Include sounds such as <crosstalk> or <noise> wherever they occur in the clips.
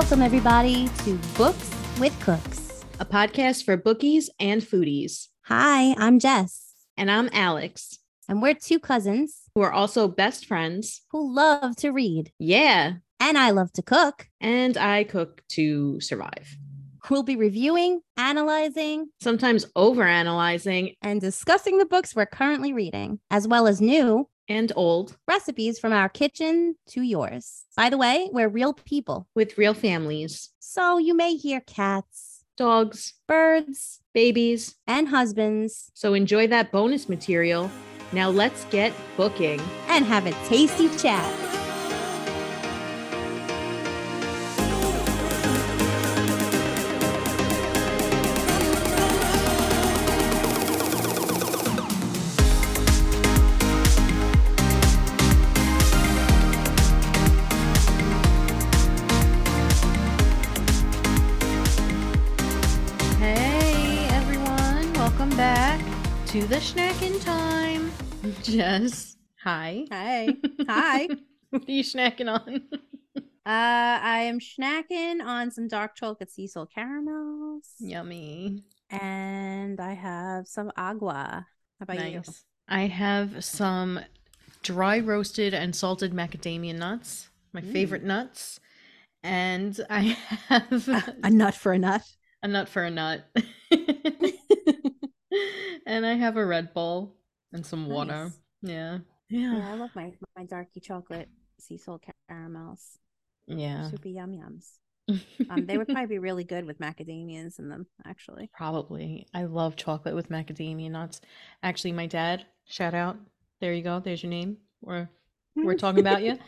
Welcome, everybody, to Books with Cooks. a podcast for bookies and foodies. Hi, I'm Jess, And I'm Alex, and we're two cousins who are also best friends. who love to read. Yeah. And I love to cook. And I cook to survive. We'll be reviewing, analyzing, Sometimes overanalyzing and discussing the books we're currently reading, as well as new and old recipes from our kitchen to yours. By the way, we're real people, with real families, so you may hear cats, dogs, birds, babies. and husbands, So enjoy that bonus material. Now let's get booking. and have a tasty chat. Jess, hi. Hi. <laughs> Hi. What are you snacking on? Uh, I am snacking on some dark chocolate sea salt caramels, Yummy. and I have some agua. How about you? I have some dry roasted and salted macadamia nuts, my Mm. favorite nuts. And I have A nut for a nut. a nut for a nut. <laughs> <laughs> and I have a Red Bull and some water. Nice. Yeah. Yeah, Yeah. I love my my darky chocolate sea salt caramels. Yeah. Super yum yums. Um, they would <laughs> probably be really good with macadamias in them, actually. Probably. I love chocolate with macadamia nuts. Actually, my dad, shout out. There you go. There's your name. We're we're <laughs> talking about you.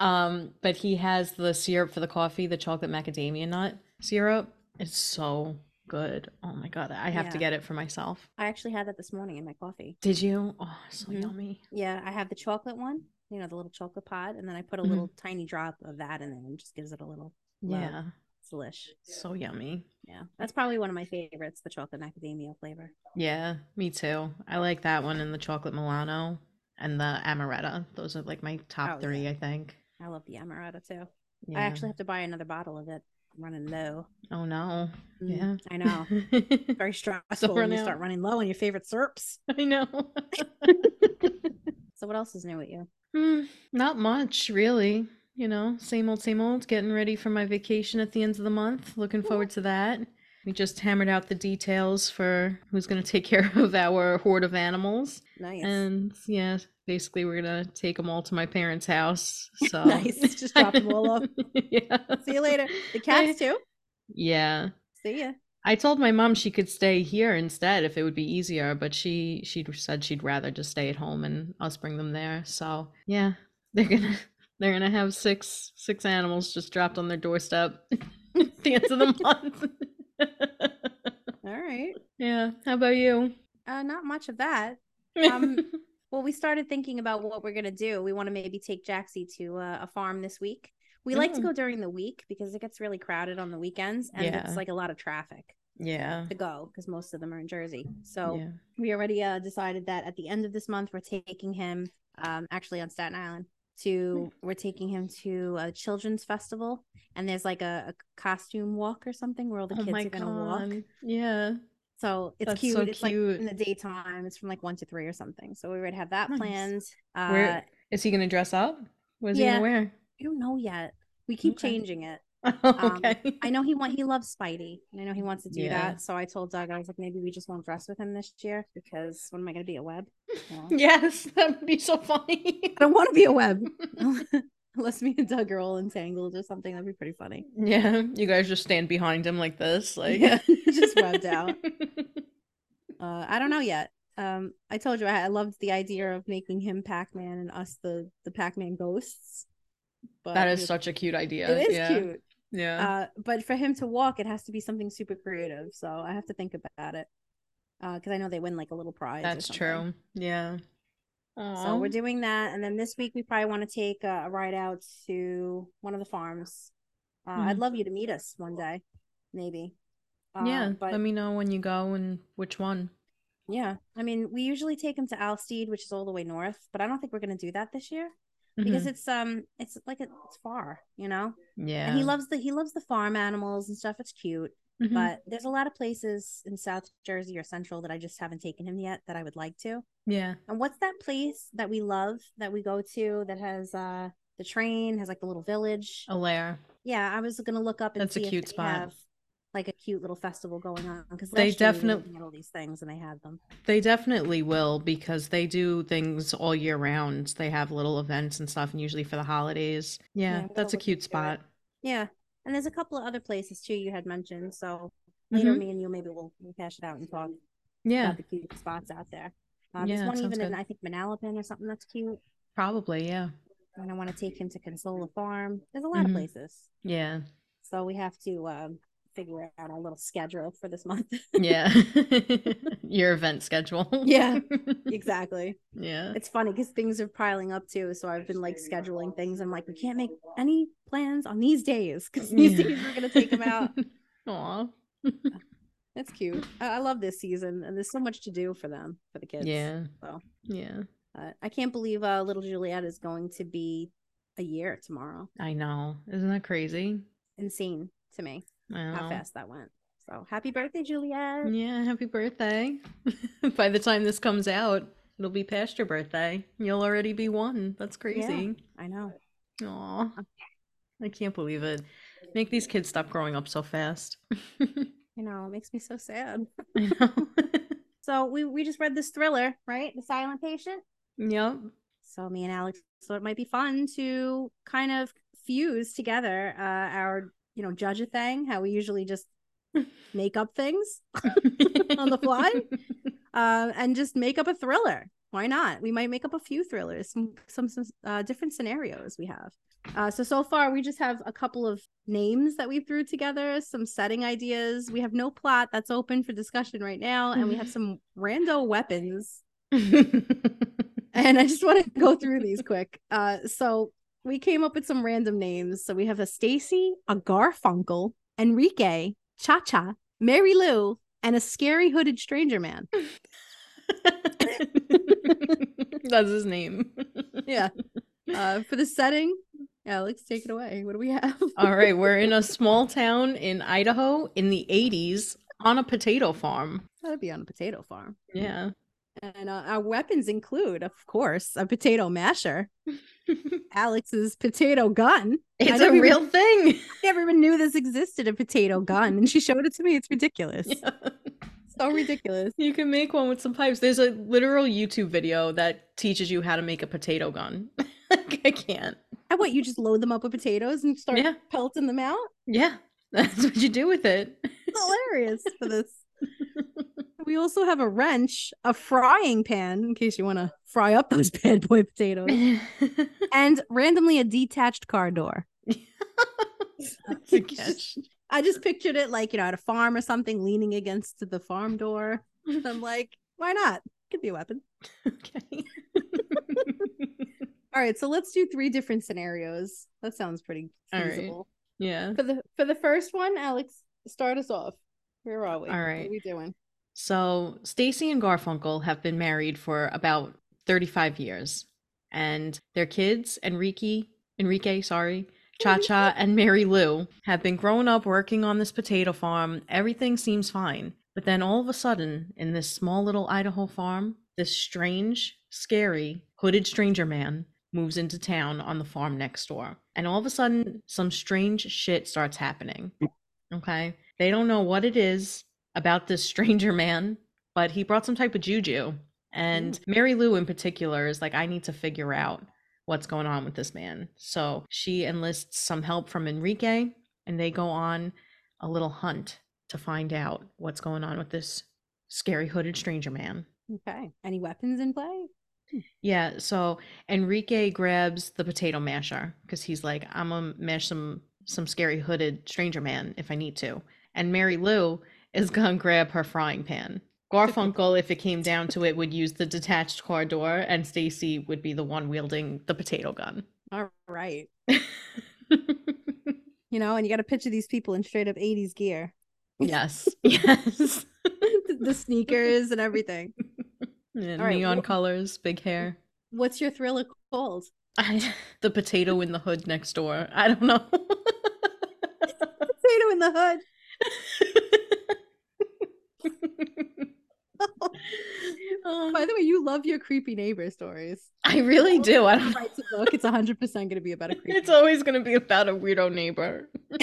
Um, but he has the syrup for the coffee, the chocolate macadamia nut syrup. It's so good. Oh my god, I have to get it for myself. I actually had that this morning in my coffee. Did you? Oh, so Mhm. yummy. Yeah, I have the chocolate one, you know, the little chocolate pod, and then I put a Mhm. little tiny drop of that in there and it just gives it a little Love. Yeah, it's delish. so yummy. Yeah, that's probably one of my favorites, the chocolate macadamia flavor. Yeah, me too. I like that one and the chocolate Milano and the amaretto. Those are like my top Oh, three, yeah. I think. I love the amaretto too. Yeah. I actually have to buy another bottle of it. Running low. Oh no. Mm, Yeah. I know. <laughs> Very stressful when run you out. start running low on your favorite syrups. <laughs> I know. So what else is new with you? Hmm, not much, really. You know, same old, same old. Getting ready for my vacation at the end of the month. Looking forward to that. We just hammered out the details for who's going to take care <laughs> of our horde of animals. Nice. And yeah, basically, we're going to take them all to my parents' house. <laughs> So Nice. Just drop them all off. <laughs> yeah. See you later. The cats too. Yeah. See ya. I told my mom she could stay here instead if it would be easier, but she she said she'd rather just stay at home and us bring them there. So yeah, they're gonna they're gonna have six six animals just dropped on their doorstep at the end of the month. <laughs> All right. yeah. How about you? Uh, not much of that. <laughs> Um, Well, we started thinking about what we're gonna do. We want to maybe take Jaxie to uh, a farm this week. We like to Mm. go during the week because it gets really crowded on the weekends, and Yeah. it's like a lot of traffic yeah. to go because most of them are in Jersey. So yeah. we already uh, decided that at the end of this month we're taking him um, actually on staten island to we're taking him to a children's festival and there's like a, a costume walk or something where all the oh kids my are gonna walk. Yeah. so it's That's cute so it's like in the daytime it's from like one to three or something so we already have that Nice. planned uh Where is he gonna dress up? What is he gonna wear? i don't know yet we keep Okay. changing it Oh, <laughs> okay. i know he want he loves spidey and i know he wants to do Yeah. that so i told doug i was like maybe we just won't dress with him this year because when am i gonna be a web No. <laughs> yes, that would be so funny. I don't want to be a web. <laughs> Unless me and Doug are all entangled or something, that'd be pretty funny. Yeah, you guys just stand behind him like this, like Yeah, just webbed out. Uh, I don't know yet. Um, I told you I, I loved the idea of making him Pac-Man and us the the Pac-Man ghosts. But that is such a cute idea. it is yeah. cute. Yeah. Uh, but for him to walk, it has to be something super creative. So I have to think about it. Uh, because I know they win like a little prize. That's true. Yeah. So we're doing that, and then this week we probably want to take a, a ride out to one of the farms. Uh, I'd Mhm. love you to meet us one day, maybe. Uh, yeah. but Let me know when you go and which one. yeah, I mean, we usually take him to Alstede, which is all the way north, but I don't think we're gonna do that this year. Because Mhm. it's um it's like it's far, you know. yeah. And he loves the he loves the farm animals and stuff. It's cute, Mhm. but there's a lot of places in South Jersey or Central that I just haven't taken him yet that I would like to. yeah. And what's that place that we love that we go to that has uh the train has like the little village? Allaire. Yeah, I was gonna look up and That's a cute spot. have like a cute little festival going on because They last year we were definite- looking at all these things and they had them. They definitely will because they do things all year round. They have little events and stuff, and usually for the holidays. Yeah, Yeah, that's a cute spot. Yeah, and there's a couple of other places too you had mentioned. So later, Mhm. me and you maybe we'll, we'll cash it out and talk Yeah, about the cute spots out there. Uh, there's one even in. I think Manalapan or something that's cute. probably. Yeah, And I want to take him to Consola Farm. There's a lot Mhm. of places, yeah, so we have to um, figure out our little schedule for this month. yeah. <laughs> <laughs> Your event schedule. Yeah. <laughs> exactly. yeah. It's funny because things are piling up too. So I've been like scheduling things. I'm like, we can't make any plans on these days because these Yeah. days we're gonna take them out. Aw. That's cute. I, I love this season, and there's so much to do for them for the kids. Yeah. So Yeah. uh, I can't believe uh, little Juliet is going to be a year tomorrow. I know. Isn't that crazy? Insane to me I how fast that went. So happy birthday, Juliet. Yeah, happy birthday. <laughs> By the time this comes out, it'll be past your birthday. You'll already be one. That's crazy. I know. Aw. I can't believe it. Make these kids stop growing up so fast. <laughs> I know. It makes me so sad. <laughs> I know. So we we just read this thriller, right? The Silent Patient. yep. So me and Alex thought it might be fun to kind of fuse together uh, our, you know, judge a thing, how we usually just <laughs> make up things <laughs> On the fly? uh, and just make up a thriller. Why not? We might make up a few thrillers, some some, some uh, different scenarios we have. Uh, so so far we just have a couple of names that we threw together, some setting ideas. We have no plot that's open for discussion right now, and we have <laughs> some rando weapons and I just want to go through these quick. Uh, so we came up with some random names. So we have a Stacy, a Garfunkel, Enrique, Cha Cha, Mary Lou, and a scary hooded stranger man. <laughs> That's his name. <laughs> Yeah. Uh, for the setting, Alex, take it away. What do we have? <laughs> All right, we're in a small town in Idaho in the 80s on a potato farm. That'd be on a potato farm. Yeah. And uh, our weapons include, of course, a potato masher, <laughs> Alex's potato gun. It's a even- real thing. I never even knew this existed, a potato gun, and she showed it to me. It's ridiculous. <laughs> So ridiculous. You can make one with some pipes. There's a literal YouTube video that teaches you how to make a potato gun. <laughs> I can't. And what, you just load them up with potatoes and start Yeah. pelting them out? Yeah, that's what you do with it. Hilarious for this. We also have a wrench, a frying pan, in case you want to fry up those <laughs> bad boy potatoes, <laughs> and randomly a detached car door. <laughs> That's a catch. I just pictured it like, you know, at a farm or something, leaning against the farm door. I'm like, why not? Could be a weapon. Okay. All right, so let's do three different scenarios. That sounds pretty All right. feasible. yeah. For the for the first one, Alex, start us off. Where are we? All right. What are we doing? So Stacy and Garfunkel have been married for about 35 years. And their kids, Enrique, Enrique, sorry, Cha Cha and Mary Lou, have been growing up working on this potato farm. Everything seems fine. But then all of a sudden, in this small little Idaho farm, this strange, scary, hooded stranger man moves into town on the farm next door. And all of a sudden, some strange shit starts happening. Okay. They don't know what it is about this stranger man, but he brought some type of juju. And mm. Mary Lou, in particular, is like, I need to figure out what's going on with this man. So she enlists some help from Enrique, and they go on a little hunt to find out what's going on with this scary hooded stranger man. Okay. Any weapons in play? Yeah, so Enrique grabs the potato masher because he's like, I'm gonna mash some some scary hooded stranger man if I need to. And Mary Lou is gonna grab her frying pan. Garfunkel, if it came down to it, would use the detached car door, and Stacy would be the one wielding the potato gun. All right. <laughs> You know, and you got to picture these people in straight up 80s gear. yes, <laughs> yes. the sneakers and everything. <laughs> And right, neon colors, big hair. What's your thriller called? I, the potato in the hood next door. I don't know. Potato in the hood. By the way, you love your creepy neighbor stories. I really do. I don't Writes a book. It's 100% going to be about a creepy. It's always going to be about a weirdo neighbor. <laughs>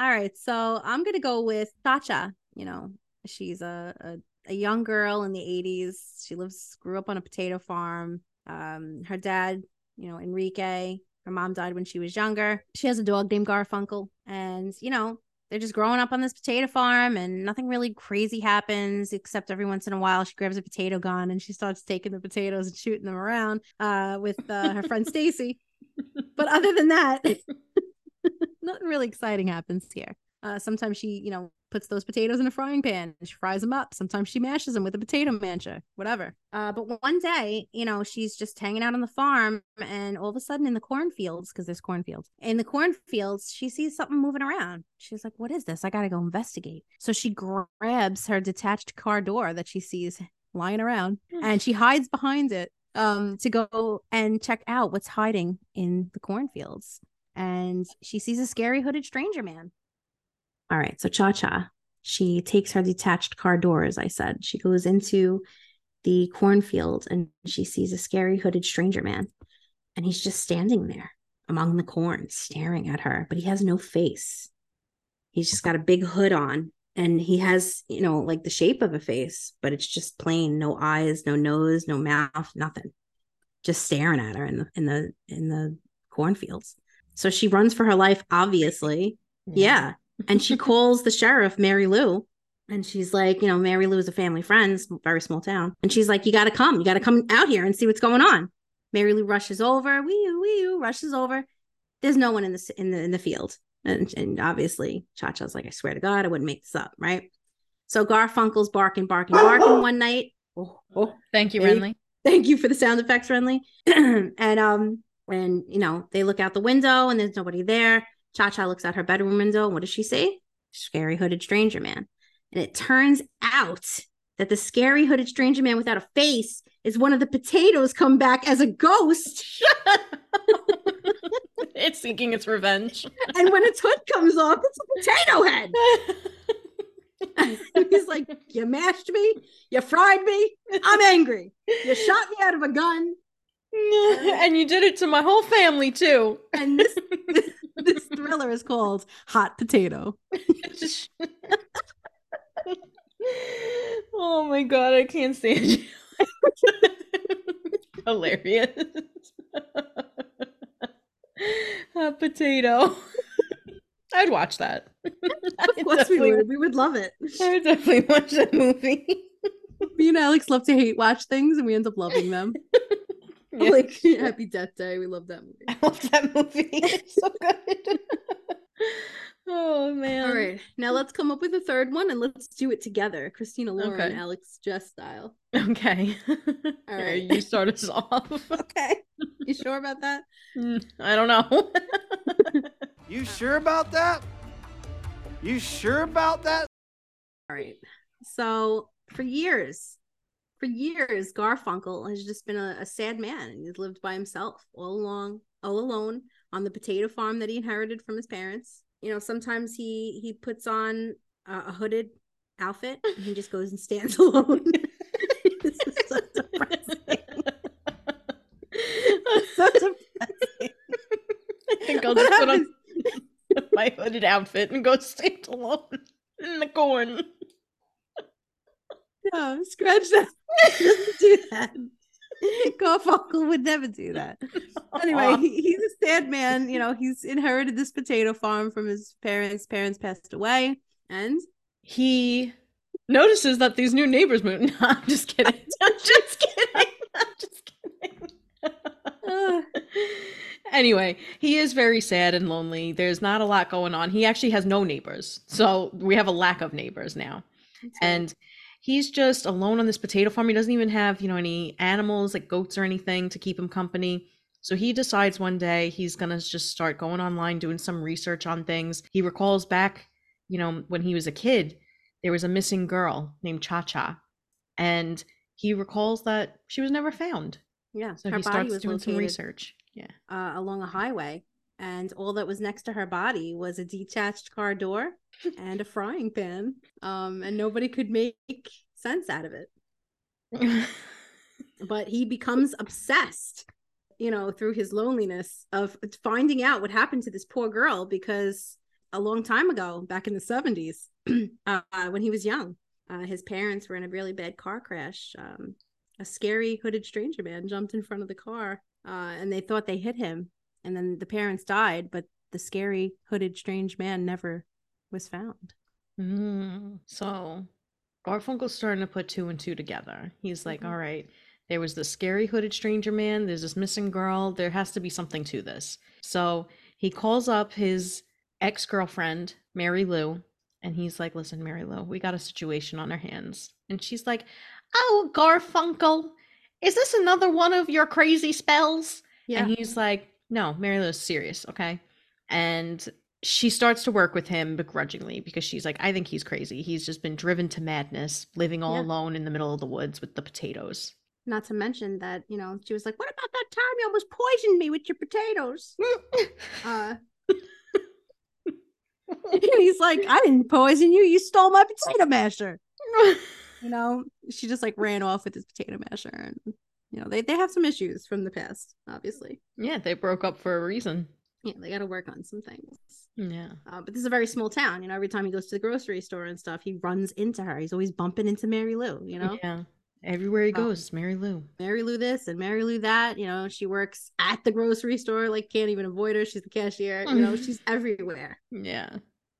All right, so I'm gonna go with Chacha. You know, she's a, a a young girl in the 80s. She lives grew up on a potato farm. Um, her dad, you know, Enrique. Her mom died when she was younger. She has a dog named Garfunkel, and you know, they're just growing up on this potato farm, and nothing really crazy happens except every once in a while she grabs a potato gun and she starts taking the potatoes and shooting them around uh, with uh, her friend Stacy. <laughs> But other than that, <laughs> nothing really exciting happens here. Uh, sometimes she, you know, puts those potatoes in a frying pan and she fries them up. Sometimes she mashes them with a potato masher, whatever. Uh, but one day, you know, she's just hanging out on the farm and all of a sudden in the cornfields, because there's cornfields, in the cornfields, she sees something moving around. She's like, what is this? I got to go investigate. So she grabs her detached car door that she sees lying around and she hides behind it um to go and check out what's hiding in the cornfields and she sees a scary hooded stranger man all right so cha cha she takes her detached car door as i said. She goes into the cornfield and she sees a scary hooded stranger man and he's just standing there among the corn staring at her but he has no face. He's just got a big hood on and he has you know like the shape of a face but it's just plain no eyes no nose no mouth nothing. Just staring at her in the in the in the cornfields. So she runs for her life obviously. Yeah, and she <laughs> calls the sheriff mary lou and she's like you know mary lou is a family friend very small town and she's like you got to come you got to come out here and see what's going on mary lou rushes over wee wee rushes over there's no one in the in the in the field and, and obviously Cha-Cha's like, I swear to God, I wouldn't make this up, right? So Garfunkel's barking, barking, barking one night. Oh, oh, Thank you- Renly. thank you for the sound effects, Renly. <clears throat> and um, and you know, they look out the window and there's nobody there. Cha-Cha looks out her bedroom window. And what does she see? Scary hooded stranger man. And it turns out that the scary hooded stranger man without a face is one of the potatoes come back as a ghost. <laughs> it's seeking its revenge. And when its hood comes off, it's a potato head. He's like, You mashed me, you fried me, I'm angry. You shot me out of a gun. <laughs> and you did it to my whole family too. And this <laughs> this thriller is called Hot Potato. <laughs> Oh my god, I can't stand you. Hilarious. A potato. I'd watch that. Of course we would. We would love it. I would definitely watch that movie. Me and Alex love to hate watch things and we end up loving them. Yeah. Like <laughs> Happy Death Day. We love that movie. I love that movie. <laughs> It's so good. <laughs> oh man. All right. Now let's come up with a third one and let's do it together. Christina Lauren, Okay. Alex Jess style. Okay. All Here. You start us off. Okay. You sure about that? Mm, I don't know. You sure about that? You sure about that? All right. So for years, for years, Garfunkel has just been a, a sad man. He's lived by himself all along, all alone on the potato farm that he inherited from his parents. You know, sometimes he he puts on a, a hooded outfit and he just goes and stands <laughs> alone. <laughs> this is so depressing. So <laughs> depressing. I think I'll What just put on my hooded outfit and go stand alone in the corn. No, scratch that. Do that. <laughs> Garfunkel would never do that. Anyway, he, he's a sad man. You know, he's inherited this potato farm from his parents. Parents passed away, and he notices that these new neighbors moved. <laughs> No, <laughs> I'm just kidding. I'm just kidding. I'm just kidding. anyway, he is very sad and lonely. There's not a lot going on. He actually has no neighbors. So we have a lack of neighbors now. And he's just alone on this potato farm. He doesn't even have, you know, any animals like goats or anything to keep him company. So he decides one day he's going to just start going online doing some research on things. He recalls back, you know, when he was a kid, there was a missing girl named Cha Cha. And he recalls that she was never found. Yeah, So her he body starts was doing some research. Yeah. uh, along a highway, and all that was next to her body was a detached car door and a frying pan. Um, and nobody could make sense out of it. <laughs> But he becomes obsessed, you know, through his loneliness of finding out what happened to this poor girl because a long time ago, back in the seventies, <clears throat> uh, when he was young, uh, his parents were in a really bad car crash. Um, a scary hooded stranger man jumped in front of the car uh, and they thought they hit him and then the parents died but the scary hooded strange man never was found Mm, so Garfunkel's starting to put two and two together. He's like, Mhm. "All right, there was this scary hooded stranger man, there's this missing girl, there has to be something to this. So he calls up his ex girlfriend, Mary Lou, and he's like, Listen, Mary Lou, we got a situation on our hands. And she's like, Oh, Garfunkel, is this another one of your crazy spells? yeah And he's like, No, Mary Lou's serious, okay? And she starts to work with him begrudgingly because she's like, I think he's crazy. He's just been driven to madness, living all Yeah. alone in the middle of the woods with the potatoes. not to mention that you know she was like what about that time you almost poisoned me with your potatoes <laughs> uh <laughs> he's like i didn't poison you you stole my potato masher <laughs> you know she just like ran off with his potato masher and you know they, they have some issues from the past obviously yeah, they broke up for a reason. yeah they got to work on some things Yeah. uh, but this is a very small town you know every time he goes to the grocery store and stuff he runs into her he's always bumping into mary lou you know Yeah. Everywhere he Uh, goes, it's Mary Lou. mary lou this and mary lou that you know she works at the grocery store like can't even avoid her she's the cashier you know <laughs> she's everywhere Yeah.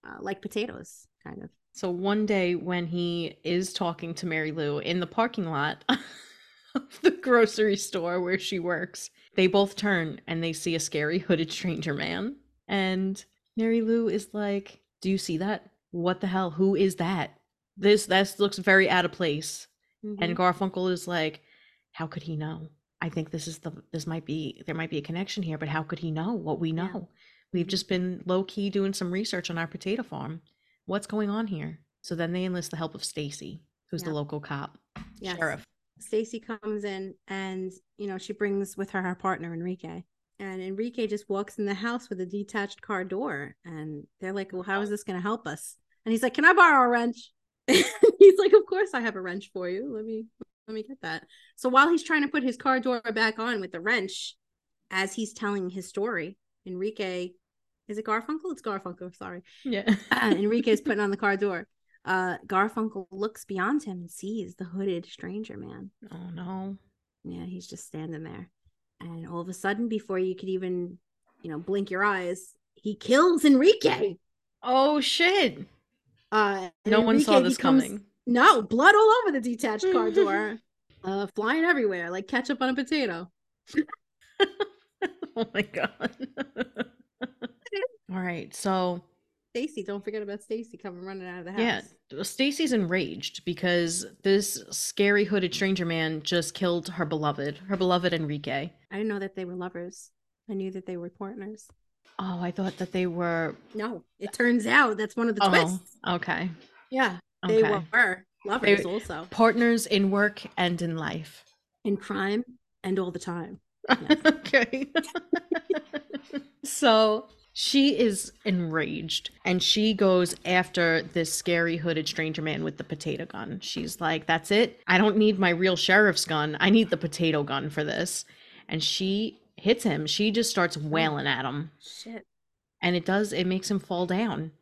uh, like potatoes kind of So one day when he is talking to Mary Lou in the parking lot <laughs> of the grocery store where she works, they both turn and they see a scary hooded stranger man. And Mary Lou is like, Do you see that? What the hell? Who is that? This that looks very out of place. And Mhm. Garfunkel is like, How could he know? I think this is the this might be there might be a connection here, but how could he know what we Yeah. know? We've just been low key doing some research on our potato farm. What's going on here? So then they enlist the help of Stacy, who's the local cop, Yes. sheriff. Stacy comes in and you know she brings with her her partner Enrique. And Enrique just walks in the house with a detached car door and they're like, "Well, how is this going to help us?" And he's like, "Can I borrow a wrench?" <laughs> he's like, "Of course I have a wrench for you. Let me let me get that." So while he's trying to put his car door back on with the wrench as he's telling his story, Enrique is it Garfunkel? It's Garfunkel, sorry. Yeah. Uh, Enrique is <laughs> putting on the car door. Uh Garfunkel looks beyond him and sees the hooded stranger man. oh no. Yeah, he's just standing there. And all of a sudden, before you could even, you know, blink your eyes, he kills Enrique. Oh shit. Uh, No one saw this becomes- coming. No, blood all over the detached car <laughs> door, uh, flying everywhere like ketchup on a potato. <laughs> oh my god. <laughs> All right. So Stacy, don't forget about Stacy coming running out of the house. Yeah, Stacy's enraged because this scary hooded stranger man just killed her beloved, her beloved Enrique. I didn't know that they were lovers. I knew that they were partners. Oh, I thought that they were. No, it turns out that's one of the Oh, twists. okay. Yeah, they Okay. were lovers They- also Partners in work and in life. in crime and all the time. <laughs> okay. <laughs> so she is enraged and she goes after this scary hooded stranger man with the potato gun. She's like, That's it. I don't need my real sheriff's gun. I need the potato gun for this. And she hits him. She just starts wailing at him. Shit. And it does, it makes him fall down.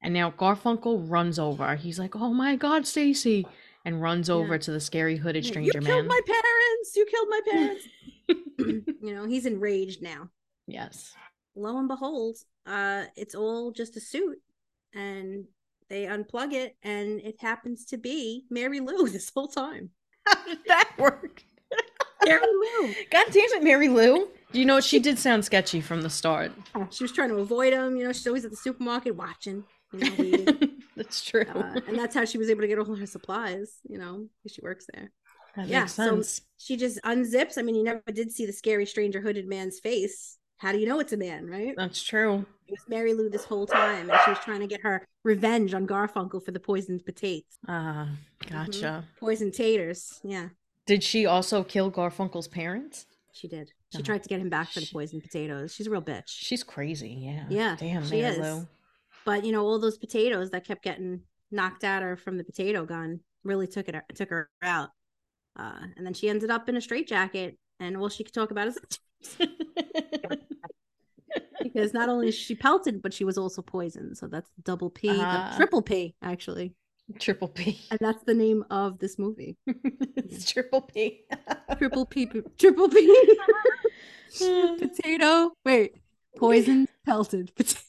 And now Garfunkel runs over. He's like, Oh my God, Stacy. And runs over Yeah. to the scary hooded stranger you killed man. my parents. You killed my parents. <laughs> you know, he's enraged now. yes. Lo and behold, uh, it's all just a suit, and they unplug it, and it happens to be Mary Lou <laughs> this whole time. How did that work? Mary Lou. God damn it, Mary Lou. You know, she did sound sketchy from the start. She was trying to avoid him. You know, she's always at the supermarket watching. You know. <laughs> That's true. uh, and that's how she was able to get all her supplies. You know, 'cause she works there. that yeah, makes so- She just unzips. I mean, you never did see the scary stranger hooded man's face. How do you know it's a man, right? That's true. It was Mary Lou this whole time, and she was trying to get her revenge on Garfunkel for the poisoned potatoes, Ah, gotcha. poisoned taters. Yeah, Did she also kill Garfunkel's parents? She did. She No. tried to get him back for the poisoned potatoes. She's a real bitch. She's crazy. Yeah. Yeah, Damn, she Mary is. Lou. But you know, all those potatoes that kept getting knocked at her from the potato gun really took it took her out. Uh, and then she ended up in a straitjacket, and all she could talk about is <laughs> <laughs> because not only is she pelted, but she was also poisoned. So that's double P, Ah. triple P actually, Triple P. and that's the name of this movie. <laughs> it's triple P. Triple P, <laughs> <laughs> triple P, potato. Wait, poisoned, pelted, potato.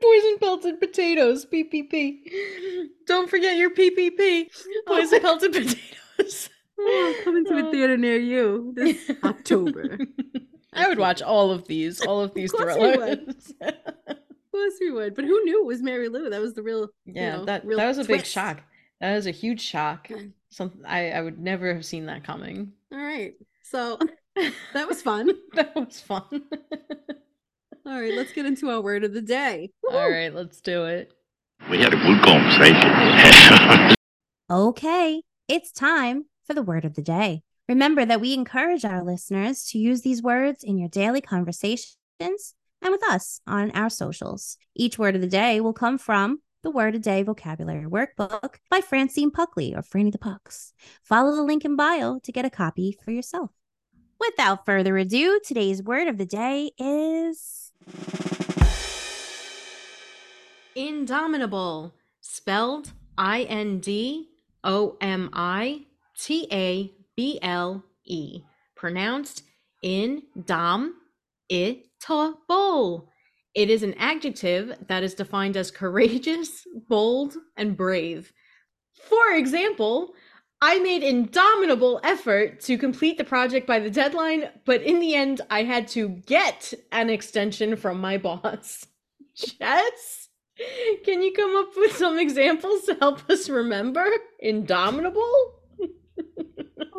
Poison pelted potatoes, PPP. Don't forget your PPP. Poison pelted potatoes. Oh, coming to a theater near you this October. I would watch all of these, <laughs> all of these course you thrillers. <laughs> Of course we would, but who knew it was Mary Lou? That was the real. you yeah, know, that real that was a big shock. That was a huge shock. Okay. Something I, I would never have seen that coming. All right, so <laughs> that was fun. that was fun. All right, let's get into our word of the day. all right, let's do it. We had a good conversation. Okay, it's time for the word of the day. Remember that we encourage our listeners to use these words in your daily conversations and with us on our socials. Each word of the day will come from the Word a Day Vocabulary Workbook by Francine Puckley or Franny the Pucks. Follow the link in bio to get a copy for yourself. Without further ado, today's word of the day is Indomitable, spelled I N D O M I T A B L E, pronounced indom itable. It is an adjective that is defined as courageous, <laughs> bold, and brave. For example, I made indomitable effort to complete the project by the deadline, but in the end, I had to get an extension from my boss. <laughs> Jess, can you come up with some examples to help us remember? Indomitable?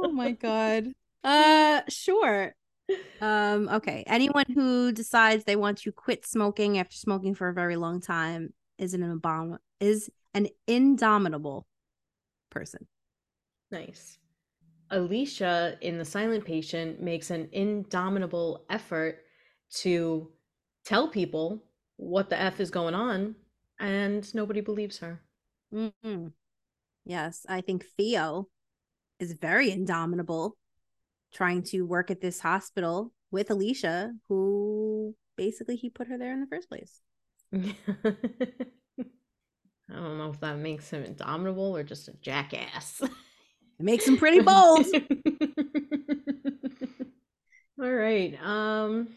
Oh my god. Uh, sure. Um, okay. Anyone who decides they want to quit smoking after smoking for a very long time is an abom- is an indomitable person. Nice. Alicia in The Silent Patient makes an indomitable effort to tell people what the F is going on, and nobody believes her. Mm-hmm. Yes, I think Theo is very indomitable trying to work at this hospital with Alicia, who basically he put her there in the first place. <laughs> I don't know if that makes him indomitable or just a jackass. It makes him pretty bold. <laughs> All right. Um,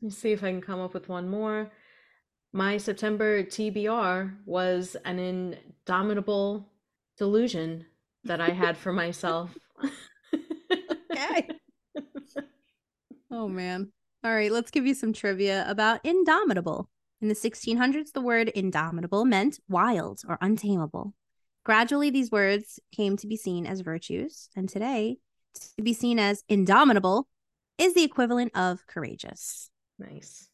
let's see if I can come up with one more. My September TBR was an indomitable delusion that I had for myself. okay. <laughs> Oh man. All right, let's give you some trivia about indomitable. In the 1600s, the word indomitable meant wild or untamable. Gradually, these words came to be seen as virtues, and today, to be seen as indomitable is the equivalent of courageous. Nice.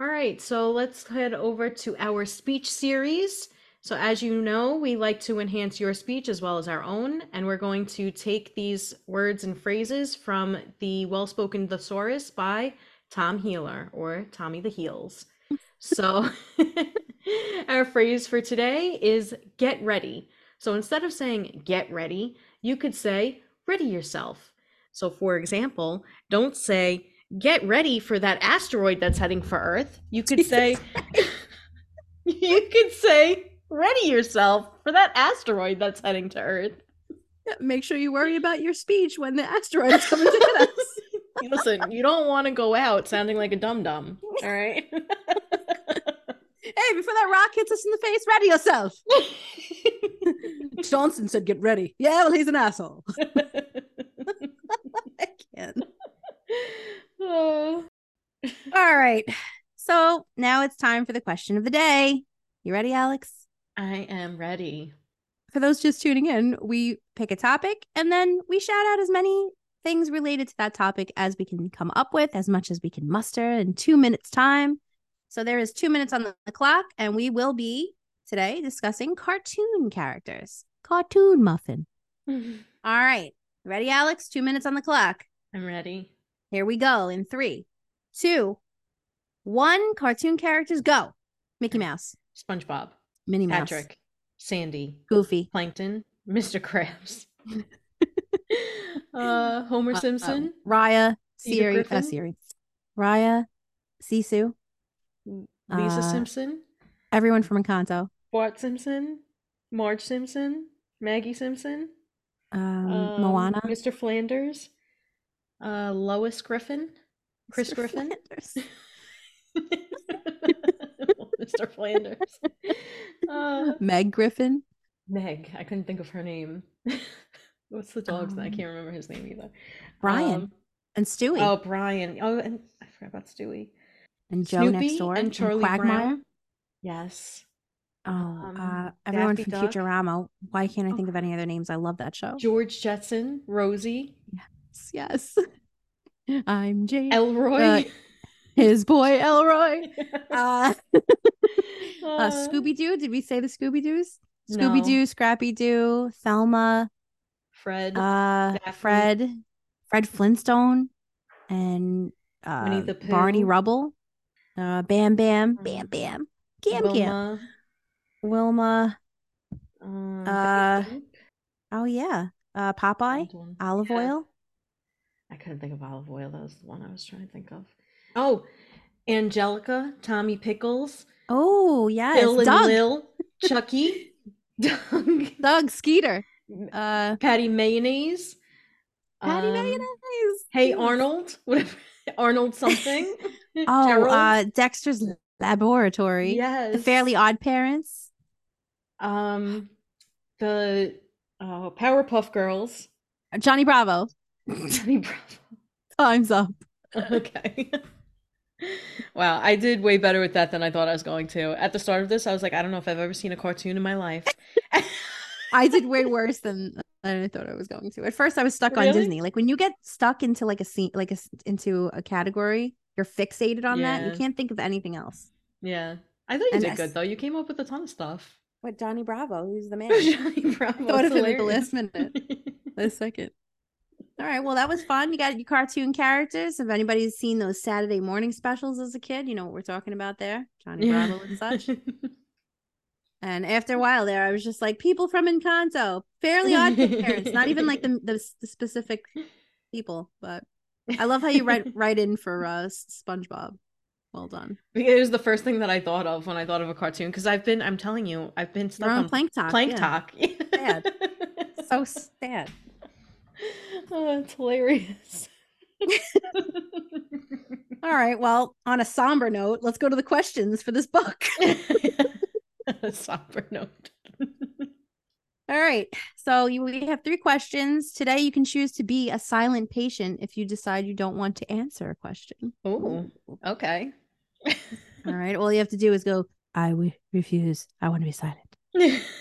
All right, so let's head over to our speech series. So, as you know, we like to enhance your speech as well as our own, and we're going to take these words and phrases from the Well Spoken Thesaurus by Tom Heehler or Tommy the Heels. So, <laughs> our phrase for today is get ready. So, instead of saying get ready, you could say ready yourself. So, for example, don't say get ready for that asteroid that's heading for Earth. You could say, <laughs> you could say, ready yourself for that asteroid that's heading to Earth. Yeah, make sure you worry about your speech when the asteroid is coming to hit us. <laughs> <laughs> Listen, you don't want to go out sounding like a dum dum. All right. <laughs> Hey, before that rock hits us in the face, ready yourself. Johnson said, "Get ready." Yeah, well, he's an asshole. I can't. Oh. <sighs> All right. So now it's time for the question of the day. You ready, Alex? I am ready. For those just tuning in, we pick a topic and then we shout out as many things related to that topic as we can come up with, as much as we can muster in two minutes' time. So there is two minutes on the clock, and we will be today discussing cartoon characters. Cartoon muffin. <laughs> All right. Ready, Alex? Two minutes on the clock. I'm ready. Here we go in three, two, one. Cartoon characters go. Mickey Mouse, SpongeBob, Minnie Mouse, Patrick, Sandy, Goofy, Plankton, Mr. Krabs, <laughs> uh, Homer uh, Simpson, Raya, Siri, uh? Siri, Raya, Sisu, Lisa uh, Simpson, everyone from Encanto, Bart Simpson, Marge Simpson, Maggie Simpson, um, um, Moana, Mr. Flanders, uh, Lois Griffin, Chris Mr. Griffin. <laughs> Mr. Flanders, uh, Meg Griffin, Meg. I couldn't think of her name. <laughs> What's the dog's name? I Um, can't remember his name either. Brian, Um, and Stewie, oh, Brian. Oh, and I forgot about Stewie. and Joe next door, and Charlie Quagmire. Brown. Yes. Oh, Um, uh, everyone Daffy from Duck. Futurama. Why can't I Oh. think of any other names? I love that show. George Jetson, Rosie, Yes. Yes. <laughs> I'm Jane. Elroy. His boy Elroy. <laughs> <laughs> uh, Uh, uh, Scooby Doo. Did we say the Scooby Doos? Scooby Doo, Scrappy Doo, Thelma, Fred. uh, Daphne. Fred, Fred Flintstone, and uh, Barney. Rubble, uh, Bam Bam, Bam Bam, Gam Gam, Wilma. Wilma. Um, Uh, Oh yeah, uh, Popeye, olive Yeah. oil. I couldn't think of olive oil. That was the one I was trying to think of. Oh, Angelica, Tommy Pickles, Oh yes, Bill and Doug, Lil, <laughs> Chucky, Doug, Doug Skeeter, uh, Patty Mayonnaise, Patty um, Mayonnaise. Hey Arnold, <laughs> whatever, Arnold something. <laughs> Oh, uh, Dexter's Laboratory. yes, The Fairly Odd Parents. Um, the uh, Powerpuff Girls. Johnny Bravo. Johnny Bravo. Time's up. Okay. Wow, I did way better with that than I thought I was going to. At the start of this, I was like, I don't know if I've ever seen a cartoon in my life. <laughs> I did way worse than, than I thought I was going to. At first, I was stuck on Disney. Like when you get stuck into like a scene, like a s- into a category, you're fixated on that. You can't think of anything else. yeah. I thought you And did S- good though. You came up with a ton of stuff. What Johnny Bravo? Who's the man? <laughs> Johnny Bravo. Thought it's of it at the last minute. <laughs> a second. All right. Well, that was fun. You got your cartoon characters. If anybody's seen those Saturday morning specials as a kid, you know what we're talking about there. Johnny Yeah. Bravo and such. <laughs> And after a while there, I was just like, people from Encanto, fairly odd parents, not even like the, <laughs> the, the specific people, but I love how you write write in for uh, SpongeBob. Well done. It was the first thing that I thought of when I thought of a cartoon because I've been, I'm telling you, I've been stuck You're on on Plank Talk. Plank yeah. Talk. <laughs> Sad. So sad. <laughs> oh, it's hilarious. <laughs> All right. Well, on a somber note, let's go to the questions for this book. <laughs> A somber note. All right. So you, we have three questions. Today, you can choose to be a silent patient if you decide you don't want to answer a question. Oh, okay. All right. All you have to do is go, I refuse. I want to be silent.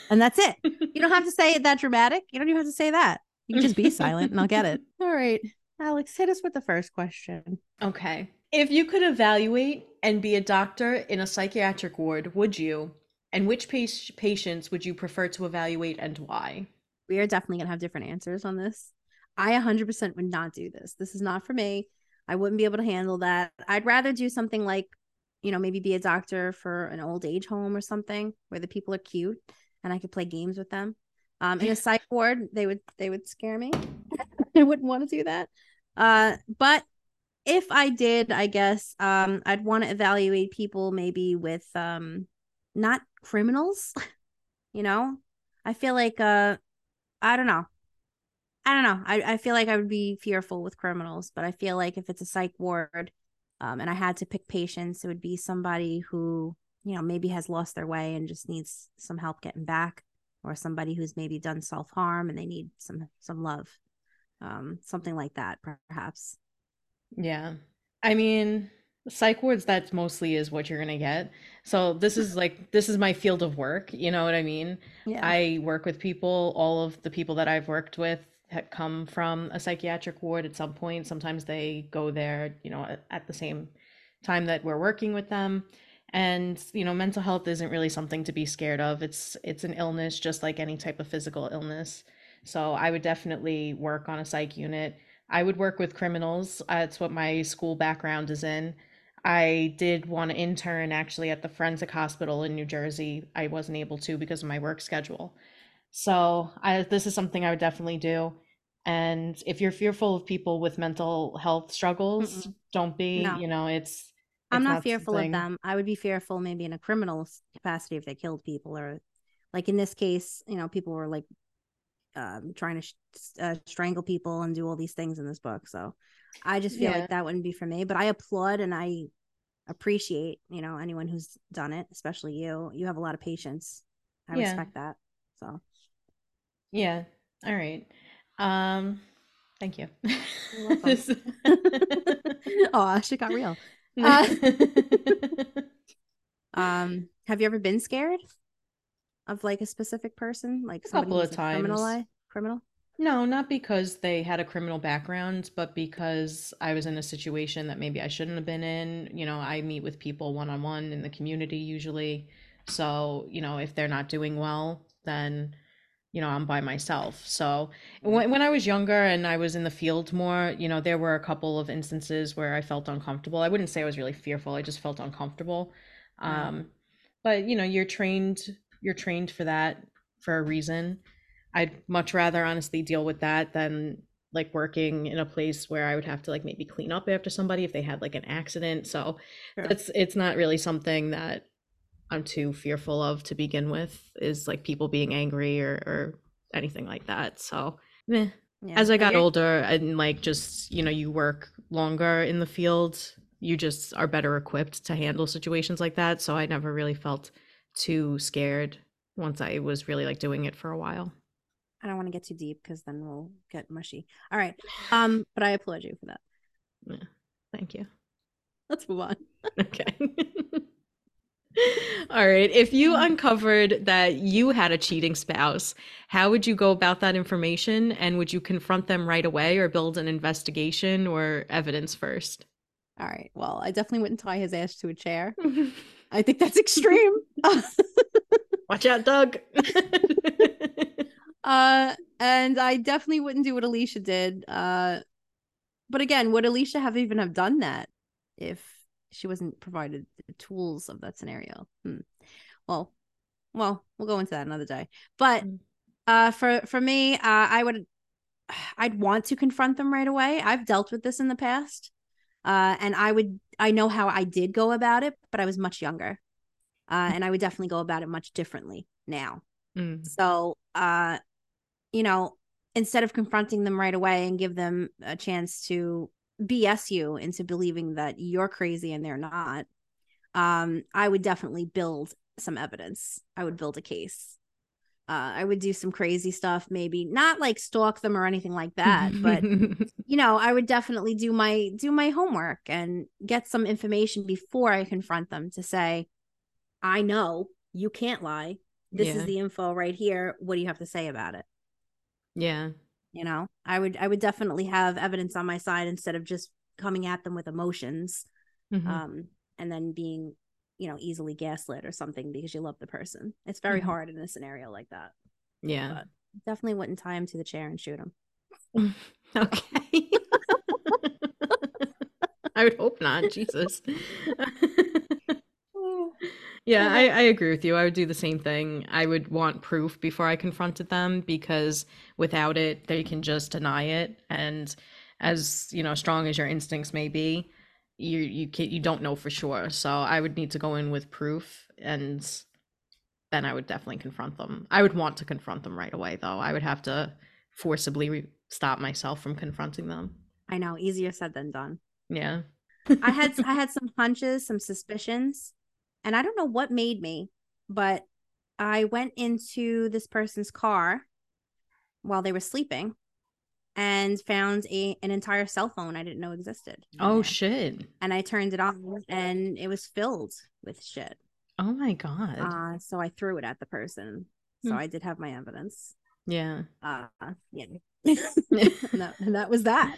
And that's it. You don't have to say it that dramatic. You don't even have to say that. You can just be silent and I'll get it. <laughs> All right. Alex, hit us with the first question. Okay. If you could evaluate and be a doctor in a psychiatric ward, would you? And which pa- patients would you prefer to evaluate and why? We are definitely going to have different answers on this. I 100% would not do this. This is not for me. I wouldn't be able to handle that. I'd rather do something like, you know, maybe be a doctor for an old age home or something where the people are cute and I could play games with them. Um, in a <laughs> psych ward, they would they would scare me. <laughs> I wouldn't want to do that. Uh, but if I did, I guess um, I'd want to evaluate people maybe with um, not criminals. <laughs> you know, I feel like uh, I don't know. I don't know. I, I feel like I would be fearful with criminals, but I feel like if it's a psych ward um, and I had to pick patients, it would be somebody who, you know, maybe has lost their way and just needs some help getting back, or somebody who's maybe done self harm and they need some some love, um, something like that, perhaps. Yeah. I mean, psych wards, that mostly is what you're going to get. So this is like, this is my field of work. You know what I mean? Yeah. I work with people. All of the people that I've worked with have come from a psychiatric ward at some point. Sometimes they go there, you know, at the same time that we're working with them. And, you know, mental health isn't really something to be scared of. It's it's an illness just like any type of physical illness. So I would definitely work on a psych unit. I would work with criminals. Uh, That's what my school background is in. I did want to intern actually at the forensic hospital in New Jersey. I wasn't able to because of my work schedule. So I, this is something I would definitely do. And if you're fearful of people with mental health struggles, Mm-mm. don't be. No. You know, it's. I'm not fearful of them. I would be fearful maybe in a criminal capacity if they killed people or like in this case, you know, people were like um trying to sh- uh, strangle people and do all these things in this book. So I just feel Yeah. like that wouldn't be for me, but I applaud and I appreciate, you know, anyone who's done it, especially you. You have a lot of patience. I Yeah. respect that. So Yeah. All right. Um. Thank you. You're welcome. This- <laughs> <laughs> oh, shit got real. Uh, <laughs> Um, have you ever been scared of like a specific person, like A somebody couple of a criminal? times. Criminal? No, not because they had a criminal background, but because I was in a situation that maybe I shouldn't have been in. You know, I meet with people one on one in the community usually. So, you know, if they're not doing well, then, you know, I'm by myself. So when, when I was younger and I was in the field more, you know, there were a couple of instances where I felt uncomfortable. I wouldn't say I was really fearful, I just felt uncomfortable. Right. Um, but you know, you're trained, you're trained for that for a reason. I'd much rather honestly deal with that than like working in a place where I would have to like maybe clean up after somebody if they had like an accident. So Sure. it's it's not really something that I'm too fearful of to begin with is like people being angry or or anything like that. So meh. Yeah. as I got older and like just, you know, you work longer in the field, you just are better equipped to handle situations like that. So I never really felt too scared once I was really like doing it for a while. I don't want to get too deep because then we'll get mushy. All right. Um, but I applaud you for that. Yeah. Thank you. Let's move on. <laughs> Okay. <laughs> All right. If you Mm-hmm. uncovered that you had a cheating spouse, how would you go about that information? And would you confront them right away or build an investigation or evidence first? All right. Well, I definitely wouldn't tie his ass to a chair. <laughs> I think that's extreme. <laughs> Watch out, Doug. <laughs> uh, and I definitely wouldn't do what Alicia did. Uh, but again, would Alicia have even have done that if she wasn't provided the tools of that scenario? Hmm. Well, well, we'll go into that another day. But Mm. uh, for for me, uh, I would, I'd want to confront them right away. I've dealt with this in the past, uh, and I would, I know how I did go about it, but I was much younger, uh, and I would definitely go about it much differently now. Mm. So, uh, you know, instead of confronting them right away and give them a chance to BS you into believing that you're crazy and they're not, um, I would definitely build some evidence. I would build a case. Uh, I would do some crazy stuff, maybe not like stalk them or anything like that, but <laughs> you know, I would definitely do my do my homework and get some information before I confront them to say, I know you can't lie. This Yeah. is the info right here. What do you have to say about it? yeah. You know, I would I would definitely have evidence on my side instead of just coming at them with emotions, Mhm. um, and then being, you know, easily gaslit or something because you love the person. It's very Mhm. hard in a scenario like that. yeah. Definitely wouldn't tie him to the chair and shoot him. <laughs> Okay. <laughs> I would hope not. Jesus. <laughs> Yeah, I, I agree with you. I would do the same thing. I would want proof before I confronted them because without it, they can just deny it. And as you know, strong as your instincts may be, you you can you don't know for sure. So I would need to go in with proof, and then I would definitely confront them. I would want to confront them right away, though. I would have to forcibly re- stop myself from confronting them. I know, easier said than done. Yeah. I had <laughs> I had some hunches, some suspicions, and I don't know what made me, but I went into this person's car while they were sleeping and found a an entire cell phone I didn't know existed. Oh there. shit. And I turned it on and it was filled with shit. Oh my god. Uh so I threw it at the person. So Hmm. I did have my evidence. yeah. Uh yeah. <laughs> <laughs> and, that, and that was that.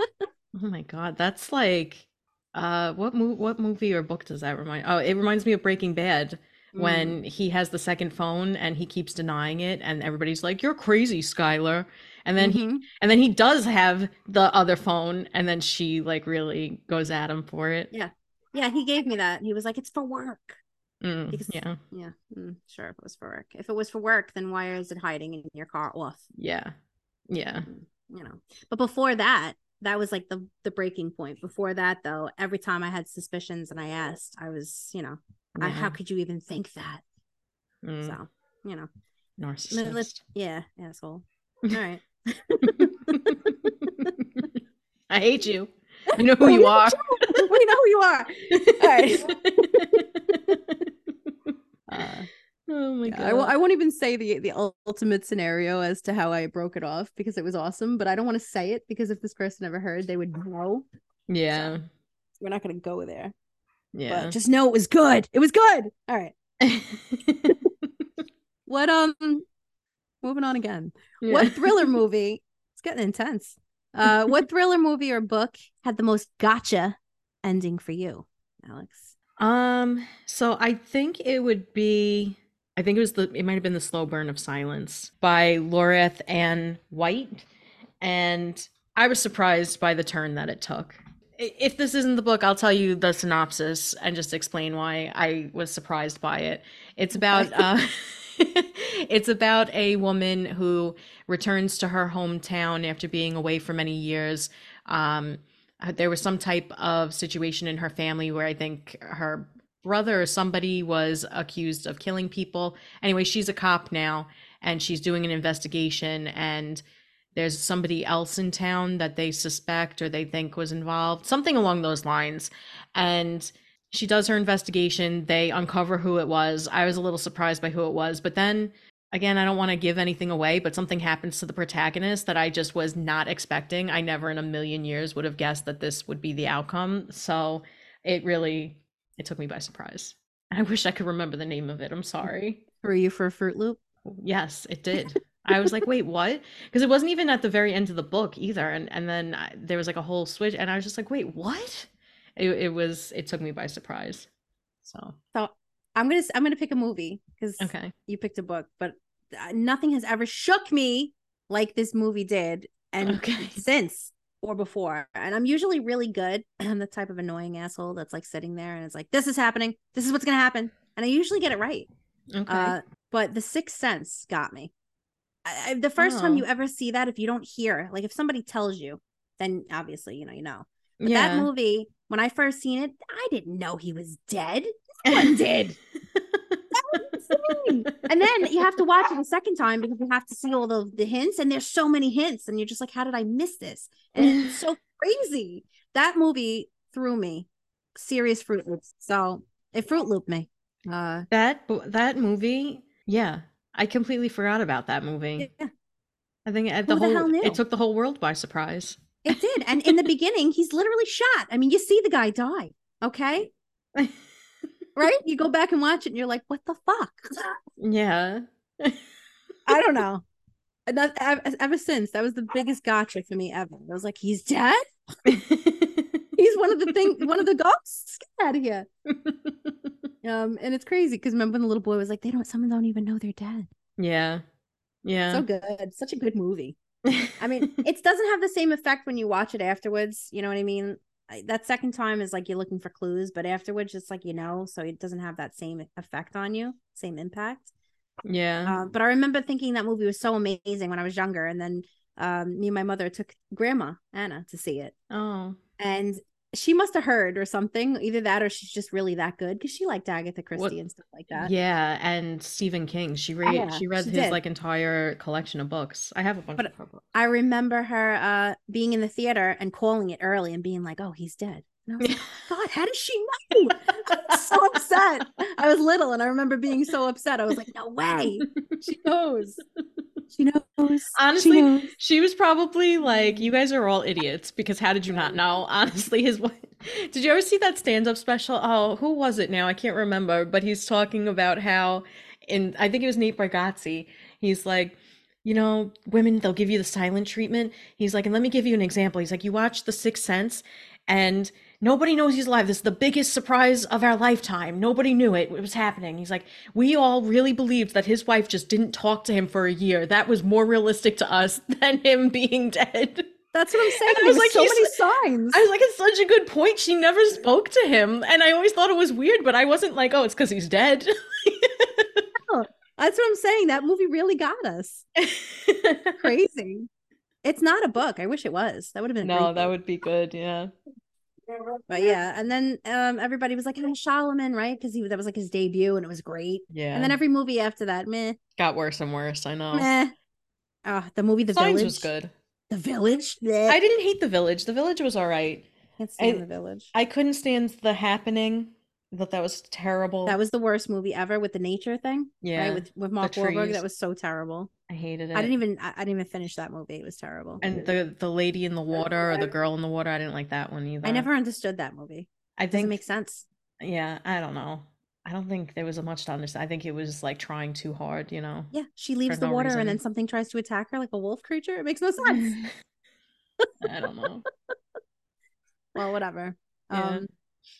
Oh my god, that's like uh what mo- what movie or book does that remind? Oh, it reminds me of Breaking Bad Mm. when he has the second phone and he keeps denying it and everybody's like, "You're crazy, Skyler." And then he Mhm. and then he does have the other phone and then she like really goes at him for it. Yeah. yeah, he gave me that. He was like, "It's for work." Mm, Because- yeah. Yeah, mm, sure. If it was for work, if it was for work, then why is it hiding in your car off? Yeah. Yeah. Mm, You know. But before that, that was like the the breaking point. Before that, though, every time I had suspicions and I asked, I was, you know, I, how could you even think that? Mm, So, you know, narcissist. yeah, asshole. <laughs> All right. <laughs> I hate you. <laughs> You know who you are. we know who you are. All right. Uh, oh my Yeah, god. I, w- I won't even say the the ultimate scenario as to how I broke it off because it was awesome, but I don't want to say it because if this person ever heard, they would know. yeah. We're not going to go there. Yeah. But just know it was good. It was good. All right. <laughs> What um moving on again. What thriller <laughs> movie? It's getting intense. Uh what thriller movie or book had the most gotcha ending for you, Alex? Um, so I think it would be I think it was the it might have been the slow burn of silence by Loreth Anne White. And I was surprised by the turn that it took. If this isn't the book, I'll tell you the synopsis and just explain why I was surprised by it. It's about <laughs> uh <laughs> it's about a woman who returns to her hometown after being away for many years. Um there was some type of situation in her family where I think her brother somebody was accused of killing people. Anyway, she's a cop now and she's doing an investigation and there's somebody else in town that they suspect or they think was involved, something along those lines. And she does her investigation, they uncover who it was. I was a little surprised by who it was, but then again, I don't want to give anything away, but something happens to the protagonist that I just was not expecting. I never in a million years would have guessed that this would be the outcome. So it really it took me by surprise. I wish I could remember the name of it. I'm sorry. Were you for Fruit Loop? Yes, it did. I was like, wait, what? <laughs> Because it wasn't even at the very end of the book either. And and then I, there was like a whole switch, and I was just like, wait, what? It, it was. It took me by surprise. So So I'm gonna I'm gonna pick a movie because okay, you picked a book, but uh, nothing has ever shook me like this movie did, and Okay. since or before. And I'm usually really good. <clears throat> I'm the type of annoying asshole that's like sitting there and it's like, this is happening. This is what's gonna happen, and I usually get it right. okay, Uh, but The Sixth Sense got me. I, I- the first time Oh. you ever see that, if you don't hear, like if somebody tells you, then obviously you know you know. But yeah. that movie, when I first seen it, I didn't know he was dead. <laughs> No one did. Insane. and then you have to watch it a second time because you have to see all the, the hints and there's so many hints and you're just like how did i miss this? And it's <laughs> so crazy. That movie threw me. Serious fruit loops. So it fruit looped me. Uh that that movie, yeah, I completely forgot about that movie. yeah. I think the the whole it took the whole world by surprise. it did. And in the <laughs> beginning he's literally shot. I mean you see the guy die okay <laughs> right? You go back and watch it and you're like what the fuck? Yeah. i don't <laughs> know. That, ever, ever since that was the biggest gotcha for me ever. I was like he's dead? <laughs> He's one of the thing one of the ghosts? Get out of here. Um and it's crazy because remember when the little boy was like they don't some don't even know they're dead. Yeah. Yeah. so good. Such a good movie. I mean <laughs> it doesn't have the same effect when you watch it afterwards you know what i mean that second time is like you're looking for clues but afterwards it's like you know so it doesn't have that same effect on you same impact yeah. uh, but i remember thinking that movie was so amazing when i was younger and then um, me and my mother took grandma anna to see it oh. and she must have heard or something either that or she's just really that good because she liked agatha christie and stuff like that Yeah, and Stephen King. She read Yeah, she read she his did. like entire collection of books. I have a bunch But- of her books. i remember her uh being in the theater and calling it early and being like oh he's dead and i was like <laughs> god how does she know i was so upset i was little and i remember being so upset i was like no way she knows <laughs> she knows Honestly, she knows. She was probably like, "You guys are all idiots." Because how did you not know? <laughs> Honestly, his wife. Did you ever see that stand-up special? Oh, who was it now? I can't remember. But he's talking about how, and I think it was Nate Bargatze. He's like, you know, women they'll give you the silent treatment. He's like, and let me give you an example. He's like, you watch The Sixth Sense, and nobody knows he's alive. This is the biggest surprise of our lifetime. Nobody knew it. It was happening. He's like, we all really believed that his wife just didn't talk to him for a year. That was more realistic to us <laughs> than him being dead. That's what I'm saying. I was was like, so many signs. I was like, it's such a good point. She never spoke to him. And I always thought it was weird, but I wasn't like, oh, it's because he's dead. <laughs> That's what I'm saying. That movie really got us. <laughs> Crazy. It's not a book. I wish it was. That would have been no, that would be good. Yeah. But yeah, and then um everybody was like, "Oh, Shyamalan, right?" Because he that was like his debut, and it was great. Yeah. And then every movie after that, meh, got worse and worse. I know. meh. Oh, the movie The Signs Village was good. The Village. Bleh. I didn't hate the village. The village was all right. can't stand I- The Village. I couldn't stand the happening. Thought that was terrible. that was the worst movie ever with the nature thing. yeah. right? With with Mark Wahlberg, that was so terrible. I hated it. I didn't even I, I didn't even finish that movie. It was terrible. And the the lady in the water or the girl in the water, I didn't like that one either. I never understood that movie. I think it makes sense. yeah, I don't know. I don't think there was much to understand. I think it was like trying too hard, you know. Yeah, she leaves the no water and then something tries to attack her like a wolf creature. It makes no sense. <laughs> I don't know. <laughs> well, whatever. Yeah. Um,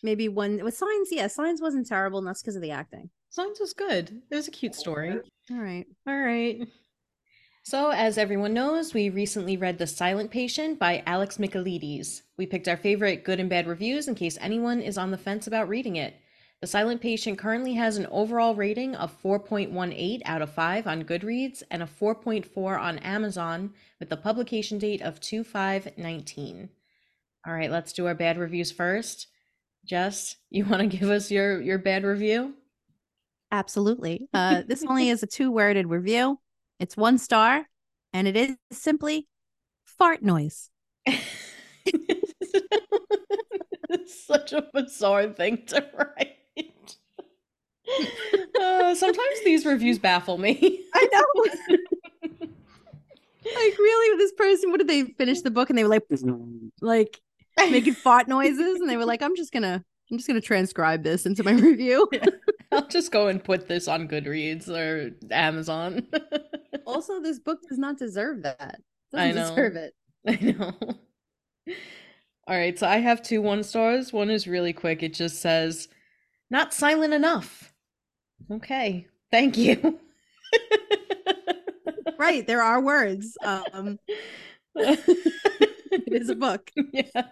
maybe one with signs. Yeah, signs wasn't terrible, and that's because of the acting. Signs was good. It was a cute story. All right. All right. So, as everyone knows, we recently read The Silent Patient by Alex Michaelides. We picked our favorite good and bad reviews in case anyone is on the fence about reading it. The Silent Patient currently has an overall rating of 4.18 out of 5 on Goodreads and a 4.4 on Amazon with the publication date of 2519. All right, let's do our bad reviews first. Jess, you want to <laughs> give us your your bad review? Absolutely. <laughs> Uh, this only is a two-worded review. It's one star, and it is simply fart noise. it's <laughs> such a bizarre thing to write. Uh, sometimes these reviews baffle me. I know. like really, with this person, what did they finish the book and they were like, like <laughs> making fart noises, and they were like, <laughs> I'm just gonna, I'm just gonna transcribe this into my <laughs> review. I'll just go and put this on Goodreads or Amazon. also, this book does not deserve that. I know. deserve it. I know. All right, so I have two one stars. One is really quick. It just says, "Not silent enough." Okay, thank you. Right, there are words. Um, <laughs> it is a book. <laughs> yeah, <laughs>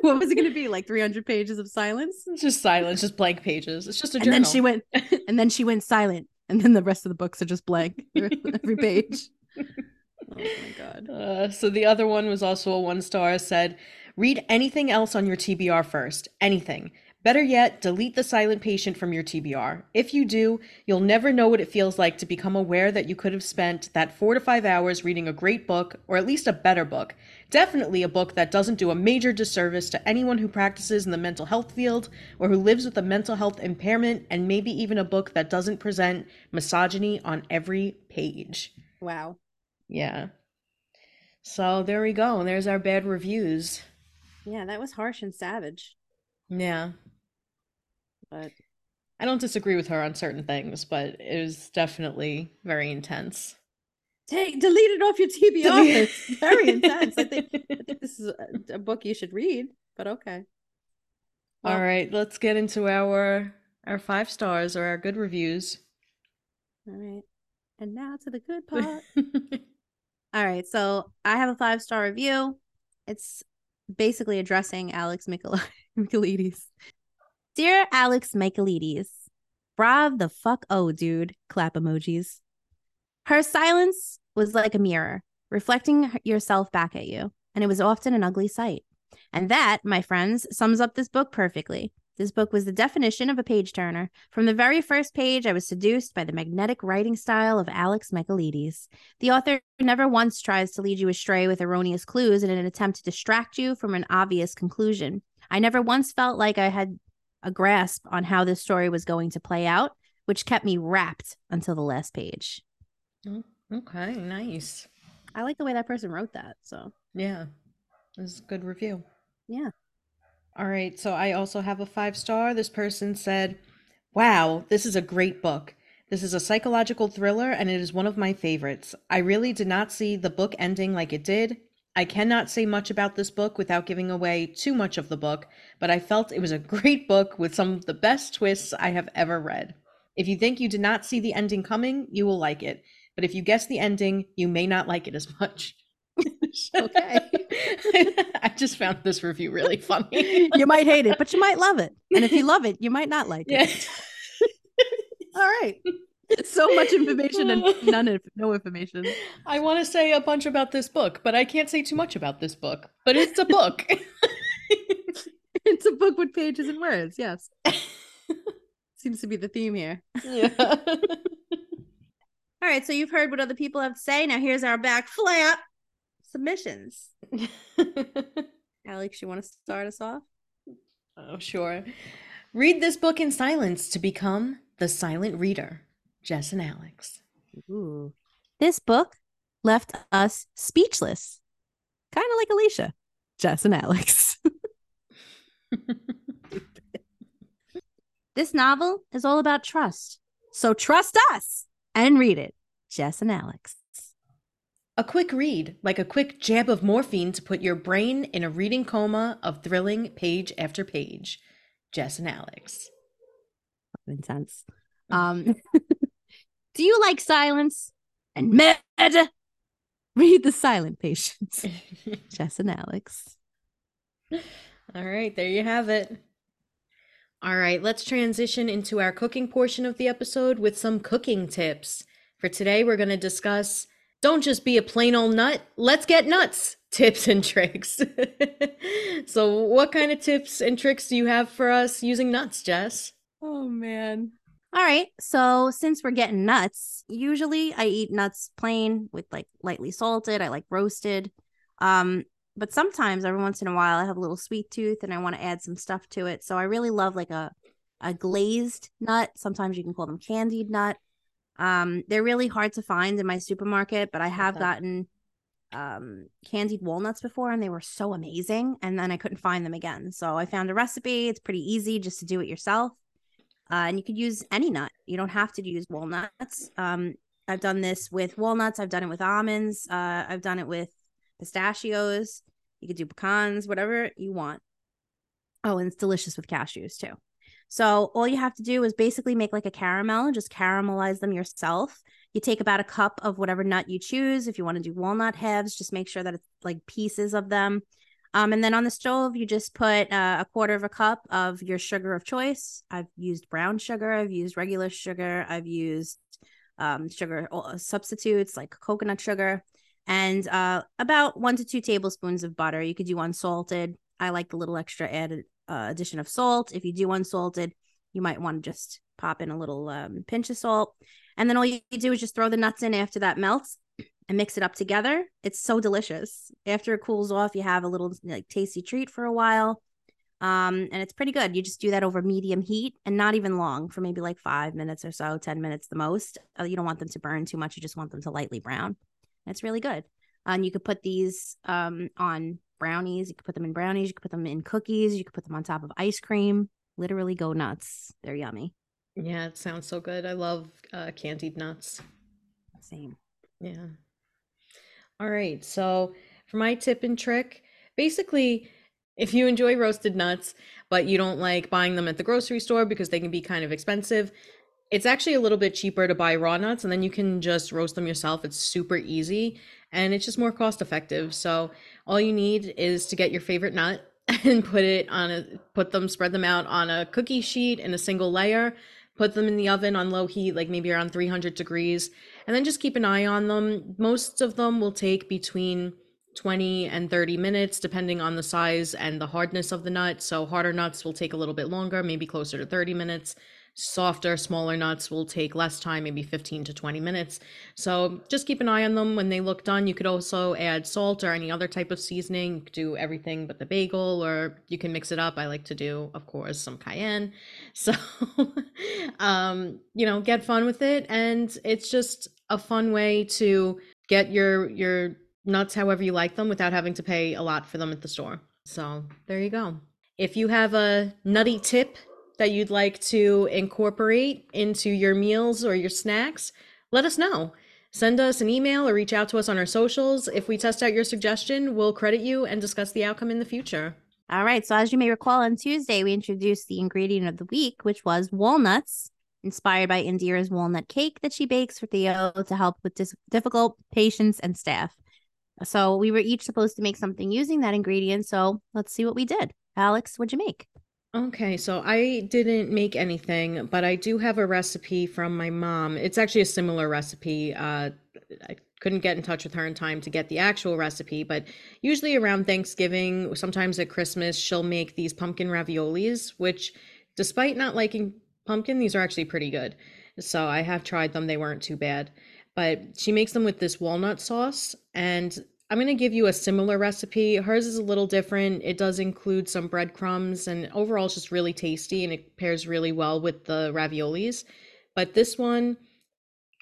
what was it going to be? Like 300 pages of silence? it's just silence, just blank pages. It's just a And journal. then she went, and then she went silent, and then the rest of the books are just blank every page. Oh my god. Uh, so the other one was also a one star. Said, read anything else on your TBR first. Anything. Better yet, delete the silent patient from your TBR. If you do, you'll never know what it feels like to become aware that you could have spent that four to five hours reading a great book, or at least a better book. Definitely a book that doesn't do a major disservice to anyone who practices in the mental health field or who lives with a mental health impairment, and maybe even a book that doesn't present misogyny on every page. Wow. Yeah. So there we go. And there's our bad reviews. Yeah, that was harsh and savage. Yeah. But I don't disagree with her on certain things, but it was definitely very intense. take delete it off your TBR. It's <laughs> very intense. I think, I think this is a, a book you should read. But okay. All Well, right, let's get into our our five stars or our good reviews. All right. And now to the good part. <laughs> All right, so I have a five star review. It's basically addressing Alex Michael- <laughs> Michaelides. Dear Alex Michaelides, brav the fuck oh, dude. Clap emojis. Her silence was like a mirror, reflecting yourself back at you, and it was often an ugly sight. And that, my friends, sums up this book perfectly. This book was the definition of a page turner. From the very first page, I was seduced by the magnetic writing style of Alex Michaelides. The author never once tries to lead you astray with erroneous clues in an attempt to distract you from an obvious conclusion. I never once felt like I had a grasp on how this story was going to play out, which kept me wrapped until the last page. Oh, okay, nice. I like the way that person wrote that. So, Yeah. This is a good review. yeah. All right, so I also have a five star. This person said, Wow, this is a great book. This is a psychological thriller and it is one of my favorites. I really did not see the book ending like it did. I cannot say much about this book without giving away too much of the book, but I felt it was a great book with some of the best twists I have ever read. If you think you did not see the ending coming, you will like it. But if you guess the ending, you may not like it as much. <laughs> Okay. I just found this review really funny. you might hate it, but you might love it. And if you love it, you might not like Yeah. it. All right. <laughs> So much information and <laughs> none of no information. I want to say a bunch about this book, but I can't say too much about this book. But it's a book. <laughs> It's a book with pages and words. Yes. Seems to be the theme here. yeah. All right, so you've heard what other people have to say. Now here's our back flap submissions. Alex, you want to start us off? oh, sure. Read this book in silence to become the silent reader. Jess and Alex. Ooh. This book left us speechless. Kind of like Alicia, Jess, and Alex. <laughs> This novel is all about trust. So trust us and read it. Jess and Alex. A quick read, like a quick jab of morphine to put your brain in a reading coma of thrilling page after page. Jess and Alex. Intense. <laughs> Um, <laughs> do you like silence and murder? Read The Silent Patients. <laughs> Jess and Alex. All right, there you have it. All right, let's transition into our cooking portion of the episode with some cooking tips. For today, we're going to discuss don't just be a plain old nut, let's get nuts <laughs> tips and tricks. <laughs> so, what kind of tips and tricks do you have for us using nuts, Jess? Oh, man. All right. So since we're getting nuts, usually I eat nuts plain with like lightly salted. I like roasted. Um, but sometimes every once in a while I have a little sweet tooth and I want to add some stuff to it. So I really love like a a glazed nut. Sometimes you can call them candied nut. Um, they're really hard to find in my supermarket, but I have Okay. gotten um candied walnuts before and they were so amazing and then I couldn't find them again. So I found a recipe. It's pretty easy just to do it yourself. Uh, and you could use any nut. You don't have to use walnuts. Um, I've done this with walnuts. I've done it with almonds. Uh, I've done it with pistachios. You could do pecans, whatever you want. Oh, and it's delicious with cashews too. So all you have to do is basically make like a caramel, and just caramelize them yourself. You take about a cup of whatever nut you choose. If you want to do walnut halves, just make sure that it's like pieces of them. Um, and then on the stove, you just put uh, a quarter of a cup of your sugar of choice. I've used brown sugar, I've used regular sugar, I've used um, sugar uh, substitutes like coconut sugar, and uh, about one to two tablespoons of butter. You could do unsalted. I like the little extra added uh, addition of salt. If you do unsalted, you might want to just pop in a little um, pinch of salt. And then all you do is just throw the nuts in after that melts and mix it up together. It's so delicious. After it cools off, you have a little like tasty treat for a while. Um, and it's pretty good. You just do that over medium heat and not even long for maybe like five minutes or so, 10 minutes the most. Uh, you don't want them to burn too much. You just want them to lightly brown. It's really good. And you could put these um, on brownies. You could put them in brownies. You could put them in cookies. You could put them on top of ice cream. Literally go nuts. They're yummy. Yeah, it sounds so good. I love uh, candied nuts. Same. Yeah. All right. So, for my tip and trick, basically, if you enjoy roasted nuts, but you don't like buying them at the grocery store because they can be kind of expensive, it's actually a little bit cheaper to buy raw nuts and then you can just roast them yourself. It's super easy and it's just more cost effective. So, all you need is to get your favorite nut <laughs> and put it on a put them spread them out on a cookie sheet in a single layer put them in the oven on low heat like maybe around 300 degrees and then just keep an eye on them. Most of them will take between 20 and 30 minutes depending on the size and the hardness of the nut so harder nuts will take a little bit longer maybe closer to 30 minutes softer smaller nuts will take less time maybe 15 to 20 minutes. So just keep an eye on them when they look done. You could also add salt or any other type of seasoning. Do everything but the bagel or you can mix it up. I like to do of course some cayenne. <laughs> So um you know get fun with it and it's just a fun way to get your your nuts however you like them without having to pay a lot for them at the store. So there you go. If you have a nutty tip that you'd like to incorporate into your meals or your snacks let us know Send us an email or reach out to us on our socials. If we test out your suggestion, we'll credit you and discuss the outcome in the future. All right. So, as you may recall, on Tuesday, we introduced the ingredient of the week, which was walnuts, inspired by Indira's walnut cake that she bakes for Theo to help with dis- difficult patients and staff. So, we were each supposed to make something using that ingredient. So, let's see what we did. Alex, what'd you make? Okay, so I didn't make anything, but I do have a recipe from my mom. It's actually a similar recipe. Uh, I couldn't get in touch with her in time to get the actual recipe, but usually around Thanksgiving, sometimes at Christmas, she'll make these pumpkin raviolis, which, despite not liking pumpkin, these are actually pretty good. So I have tried them, they weren't too bad. But she makes them with this walnut sauce, and I'm going to give you a similar recipe. Hers is a little different. It does include some breadcrumbs, and overall, it's just really tasty and it pairs really well with the raviolis. But this one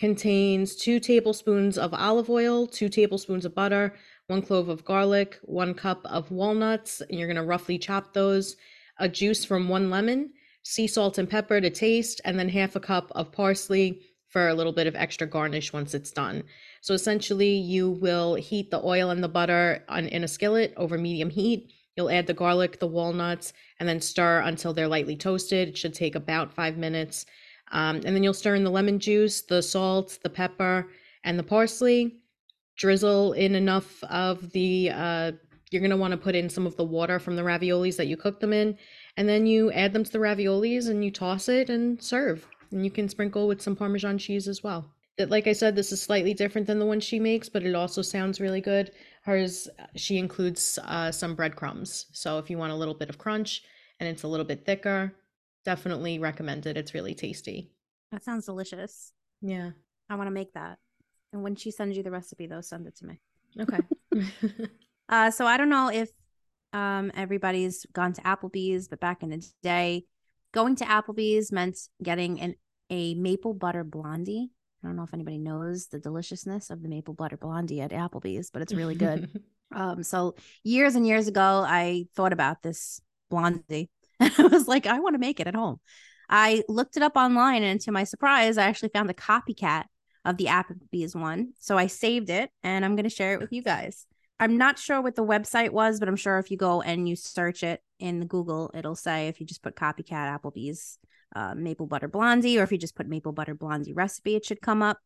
contains two tablespoons of olive oil, two tablespoons of butter, one clove of garlic, one cup of walnuts, and you're going to roughly chop those, a juice from one lemon, sea salt and pepper to taste, and then half a cup of parsley for a little bit of extra garnish once it's done. So essentially, you will heat the oil and the butter on, in a skillet over medium heat. You'll add the garlic, the walnuts, and then stir until they're lightly toasted. It should take about five minutes. Um, and then you'll stir in the lemon juice, the salt, the pepper, and the parsley. Drizzle in enough of the, uh, you're going to want to put in some of the water from the raviolis that you cooked them in. And then you add them to the raviolis and you toss it and serve. And you can sprinkle with some Parmesan cheese as well that like I said, this is slightly different than the one she makes, but it also sounds really good. Hers, she includes uh, some breadcrumbs. So if you want a little bit of crunch and it's a little bit thicker, definitely recommend it. It's really tasty. That sounds delicious. Yeah. I want to make that. And when she sends you the recipe, though, send it to me. Okay. <laughs> <laughs> uh, so I don't know if um, everybody's gone to Applebee's, but back in the day, going to Applebee's meant getting an a maple butter blondie I don't know if anybody knows the deliciousness of the maple butter blondie at Applebee's, but it's really good. <laughs> um, so years and years ago, I thought about this blondie. and <laughs> I was like, I want to make it at home. I looked it up online, and to my surprise, I actually found a copycat of the Applebee's one. So I saved it, and I'm going to share it with you guys. I'm not sure what the website was, but I'm sure if you go and you search it in the Google, it'll say if you just put copycat Applebee's uh, maple butter blondie, or if you just put maple butter blondie recipe, it should come up.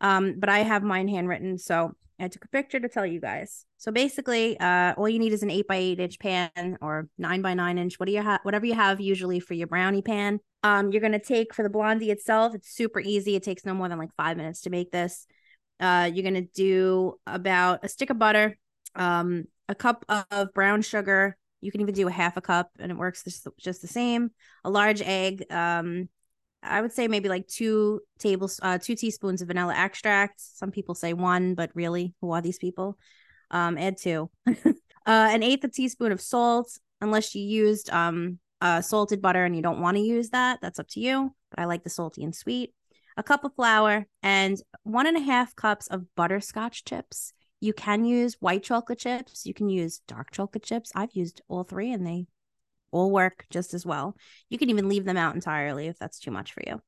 Um, but I have mine handwritten, so I took a picture to tell you guys. So basically, uh, all you need is an eight by eight inch pan or nine by nine inch. What do you have? Whatever you have usually for your brownie pan. Um, you're gonna take for the blondie itself. It's super easy. It takes no more than like five minutes to make this. Uh, you're gonna do about a stick of butter, um, a cup of brown sugar, you can even do a half a cup and it works just, just the same. A large egg. Um, I would say maybe like two tables, uh, two teaspoons of vanilla extract. Some people say one, but really, who are these people? Um, add two. <laughs> uh, an eighth a teaspoon of salt, unless you used um uh, salted butter and you don't want to use that. That's up to you. But I like the salty and sweet. A cup of flour and one and a half cups of butterscotch chips. You can use white chocolate chips. You can use dark chocolate chips. I've used all three and they all work just as well. You can even leave them out entirely if that's too much for you.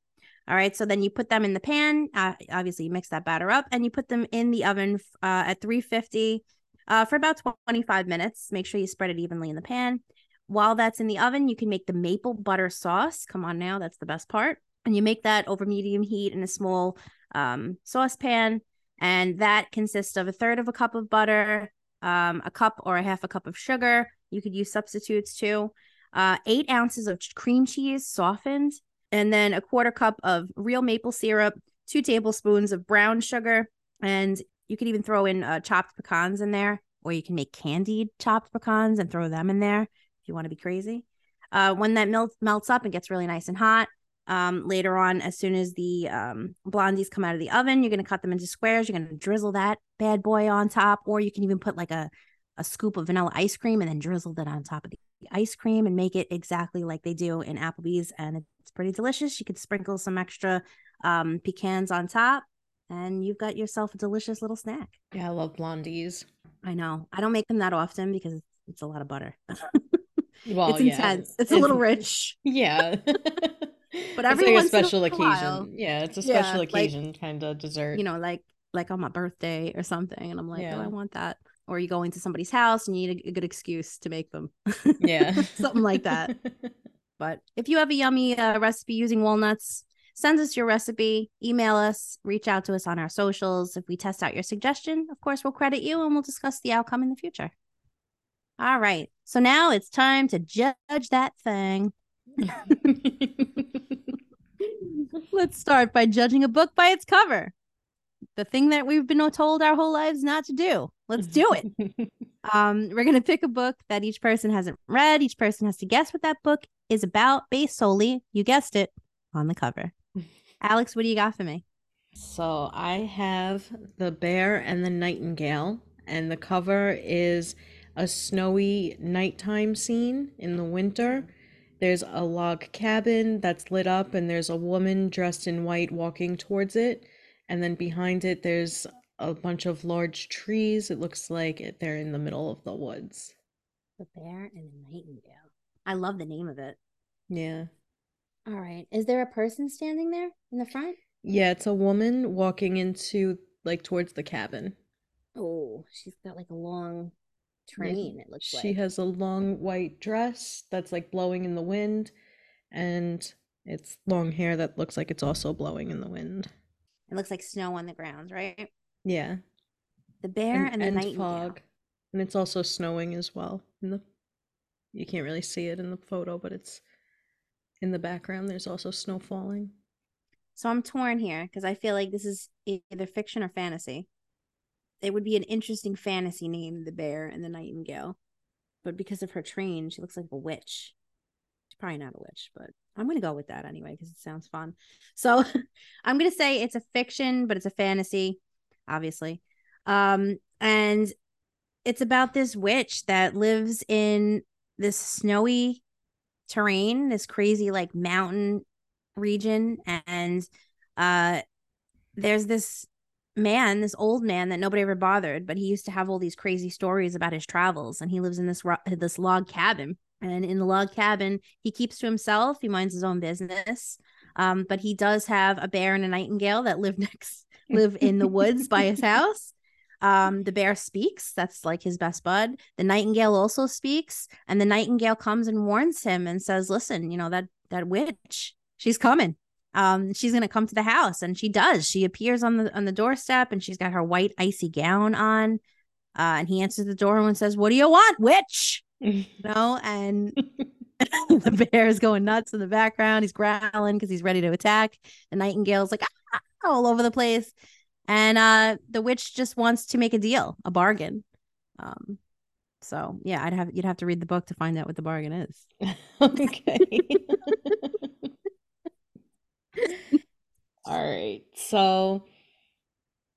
All right. So then you put them in the pan. Uh, obviously, you mix that batter up and you put them in the oven uh, at 350 uh, for about 25 minutes. Make sure you spread it evenly in the pan. While that's in the oven, you can make the maple butter sauce. Come on now, that's the best part. And you make that over medium heat in a small um, saucepan. And that consists of a third of a cup of butter, um, a cup or a half a cup of sugar. You could use substitutes too. Uh, eight ounces of cream cheese softened, and then a quarter cup of real maple syrup, two tablespoons of brown sugar, and you could even throw in uh, chopped pecans in there, or you can make candied chopped pecans and throw them in there if you want to be crazy. Uh, when that melt- melts up and gets really nice and hot, um, later on, as soon as the um, blondies come out of the oven, you're going to cut them into squares. You're going to drizzle that bad boy on top, or you can even put like a, a scoop of vanilla ice cream and then drizzle that on top of the ice cream and make it exactly like they do in Applebee's. And it's pretty delicious. You could sprinkle some extra um, pecans on top, and you've got yourself a delicious little snack. Yeah, I love blondies. I know. I don't make them that often because it's a lot of butter. <laughs> Well, it's yeah. intense. It's a little rich. <laughs> Yeah. <laughs> But It's every like a in a special occasion. while- yeah, it's a Yeah, special like, occasion kind of dessert. you know, like like on my birthday or something, and I'm like, Yeah. oh, I want that. Or you go into somebody's house and you need a, a good excuse to make them. Yeah. <laughs> something like that. <laughs> But if you have a yummy uh, recipe using walnuts, send us your recipe, email us, reach out to us on our socials. If we test out your suggestion, of course, we'll credit you and we'll discuss the outcome in the future. All right. So now it's time to judge that thing. <laughs> Let's start by judging a book by its cover. The thing that we've been told our whole lives not to do. Let's do it. <laughs> Um, we're gonna pick a book that each person hasn't read. Each person has to guess what that book is about, based solely, you guessed it, on the cover. <laughs> Alex, what do you got for me? So I have The Bear and the Nightingale, and the cover is a snowy nighttime scene in the winter. There's a log cabin that's lit up, and there's a woman dressed in white walking towards it. And then behind it, there's a bunch of large trees. It looks like it- they're in the middle of the woods. The Bear and the Nightingale. I love the name of it. Yeah. All right. Is there a person standing there in the front? Yeah, it's a woman walking into, like, towards the cabin. Oh, she's got like a long train, it looks She like. has a long white dress that's like blowing in the wind, and it's long hair that looks like it's also blowing in the wind. It looks like snow on the ground, right? Yeah. The Bear and, the and Nightingale. fog. And it's also snowing as well. In the you can't really see it in the photo, but it's in the background. There's also snow falling. So I'm torn here because I feel like this is either fiction or fantasy. It would be an interesting fantasy name, the bear and the nightingale. But because of her train, she looks like a witch. She's probably not a witch, but I'm going to go with that anyway because it sounds fun. So <laughs> I'm going to say it's a fiction, but it's a fantasy, obviously. Um, and it's about this witch that lives in this snowy terrain, this crazy like mountain region and uh there's this man this old man that nobody ever bothered but he used to have all these crazy stories about his travels and he lives in this ro- this log cabin and in the log cabin he keeps to himself he minds his own business um but he does have a bear and a nightingale that live <laughs> next live in the woods by his <laughs> house. Um the bear speaks that's like his best bud. The nightingale also speaks and the nightingale comes and warns him and says listen you know that that witch she's coming um she's gonna come to the house and she does. She appears on the on the doorstep and she's got her white icy gown on uh and he answers the door and says what do you want witch? <laughs> You know and <laughs> the bear is going nuts in the background. He's growling because he's ready to attack. The nightingale's like "Ah," all over the place. And uh the witch just wants to make a deal a bargain. Um so yeah i'd have you'd have to read the book to find out what the bargain is. <laughs> Okay. <laughs> All right. So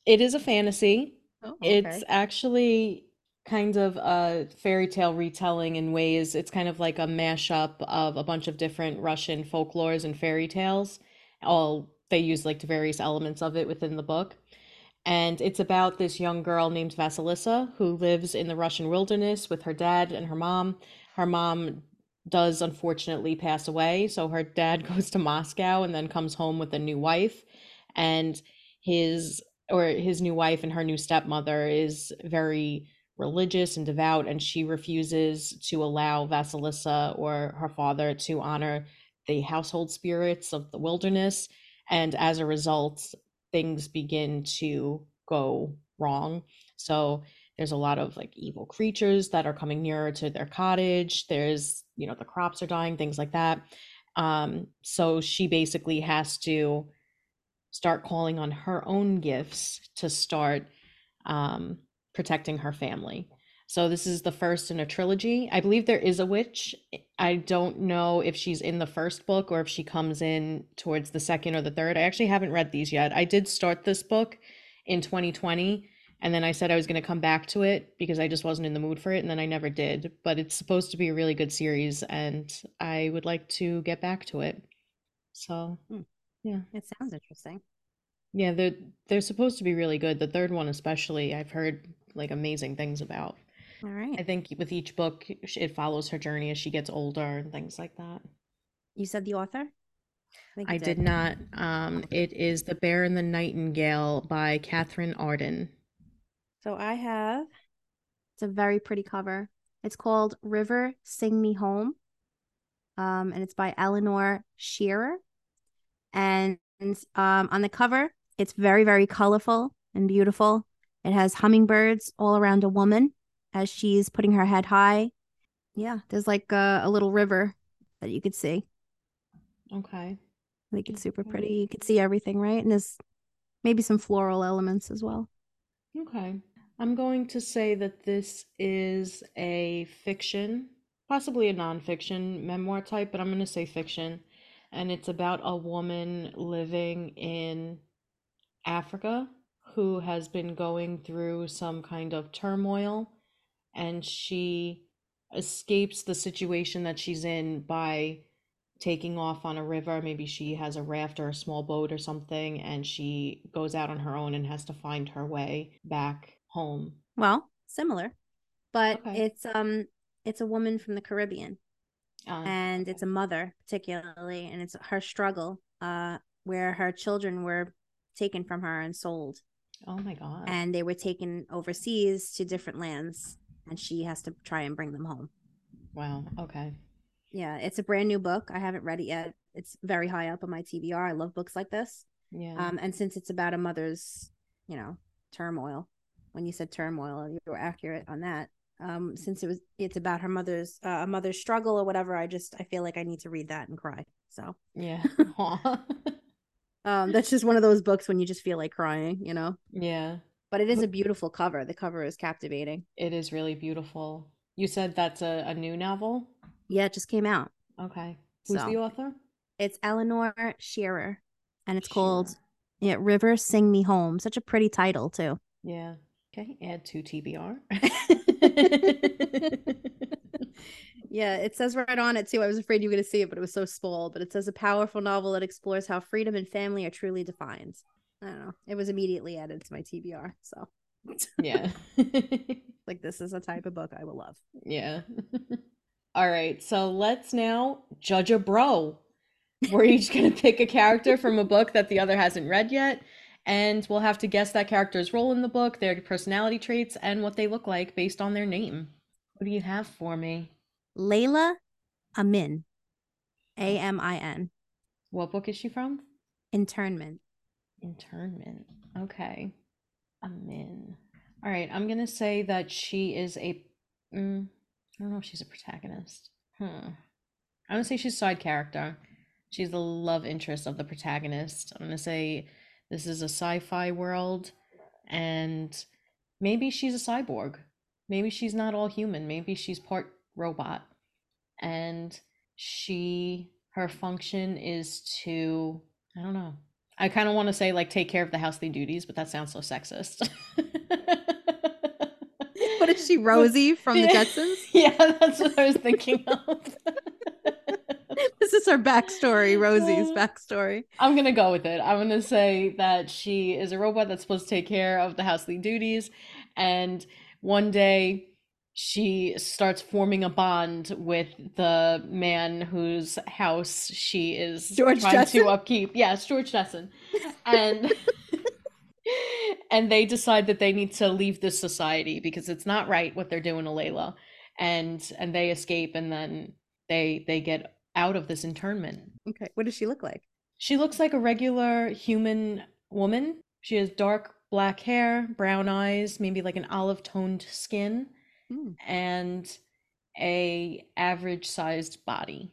it is a fantasy. oh, It's actually kind of a fairy tale retelling in ways. It's kind of like a mashup of a bunch of different Russian folklores and fairy tales. All they use like the various elements of it within the book. And it's about this young girl named Vasilisa who lives in the Russian wilderness with her dad and her mom. Her mom does unfortunately pass away, so her dad <laughs> goes to Moscow and then comes home with a new wife. And his or his new wife and her new stepmother is very religious and devout, and she refuses to allow Vasilisa or her father to honor the household spirits of the wilderness. And as a result, things begin to go wrong. So there's a lot of like evil creatures that are coming nearer to their cottage. There's, you know, the crops are dying, things like that. Um, so she basically has to start calling on her own gifts to start um, protecting her family. So this is the first in a trilogy. I believe there is a witch. I don't know if she's in the first book or if she comes in towards the second or the third. I actually haven't read these yet. I did start this book in 2020 and then I said I was going to come back to it because I just wasn't in the mood for it and then I never did. But it's supposed to be a really good series and I would like to get back to it. So, Hmm. yeah. it sounds interesting Yeah, they're they're supposed to be really good. The third one especially, I've heard like amazing things about. All right. I think with each book, it follows her journey as she gets older and things like that. you said the author you I did not. Um, it is The Bear and the Nightingale by Katherine Arden. So I have. It's a very pretty cover. It's called River Sing Me Home. Um, and it's by Eleanor Shearer. And um, on the cover, it's very, very colorful and beautiful. It has hummingbirds all around a woman as she's putting her head high. Yeah, there's like a, a little river that you could see. Okay. I think it's super pretty. You could see everything, right? And there's maybe some floral elements as well. Okay. I'm going to say that this is a fiction, possibly a nonfiction memoir type, but I'm going to say fiction. And it's about a woman living in Africa who has been going through some kind of turmoil and she escapes the situation that she's in by taking off on a river. Maybe she has a raft or a small boat or something, and she goes out on her own and has to find her way back home. Well, similar, but Okay. it's um it's a woman from the Caribbean Uh, and it's a mother particularly and it's her struggle uh where her children were taken from her and sold oh my God. and they were taken overseas to different lands and she has to try and bring them home. Wow. Okay. Yeah, it's a brand new book. I haven't read it yet. It's very high up on my TBR. I love books like this. Yeah. Um, and since it's about a mother's, you know, turmoil, when you said turmoil, you were accurate on that. Um, since it was, it's about her mother's, uh, a mother's struggle or whatever. I just, I feel like I need to read that and cry. So, yeah. <laughs> Um, that's just one of those books when you just feel like crying, you know. yeah. But it is a beautiful cover. The cover is captivating. It is really beautiful. You said that's a, a new novel? Yeah, it just came out. Okay. Who's So. the author? It's Eleanor Shearer, and it's called Shearer. yeah, River Sing Me Home. Such a pretty title too. Yeah. Okay. Add to TBR. <laughs> Yeah, it says right on it too. I was afraid you were going to see it, but it was so small. But it says a powerful novel that explores how freedom and family are truly defined. I don't know. It was immediately added to my TBR. So, yeah. <laughs> like, this is a type of book I will love. Yeah. <laughs> All right. So let's now judge a bro. We're each going to pick a character from a book that the other hasn't read yet. And we'll have to guess that character's role in the book, their personality traits, and what they look like based on their name. What do you have for me? Layla Amin, A M I N, What book is she from? internment. Internment. Okay. Amin. All right. I'm going to say that she is a. Mm, I don't know if she's a protagonist. Hmm. I'm going to say she's a side character. She's the love interest of the protagonist. I'm going to say this is a sci fi world and maybe she's a cyborg. Maybe she's not all human. Maybe she's part robot. And she, her function is to, I don't know. I kind of want to say like take care of the housely duties, but that sounds so sexist. What is she, <laughs> Rosie from the Jetsons? <laughs> Yeah, that's what I was thinking of. <laughs> This is her backstory, Rosie's backstory. I'm gonna go with it. I'm gonna say that she is a robot that's supposed to take care of the housely duties, and one day she starts forming a bond with the man whose house she is George trying Jetson? to upkeep. Yes, George Jetson, <laughs> and <laughs> and they decide that they need to leave this society because it's not right what they're doing to Layla, and and they escape, and then they they get out of this internment. Okay. What does she look like? She looks like a regular human woman. She has dark black hair, brown eyes, maybe like an olive toned skin, Hmm. and a average sized body.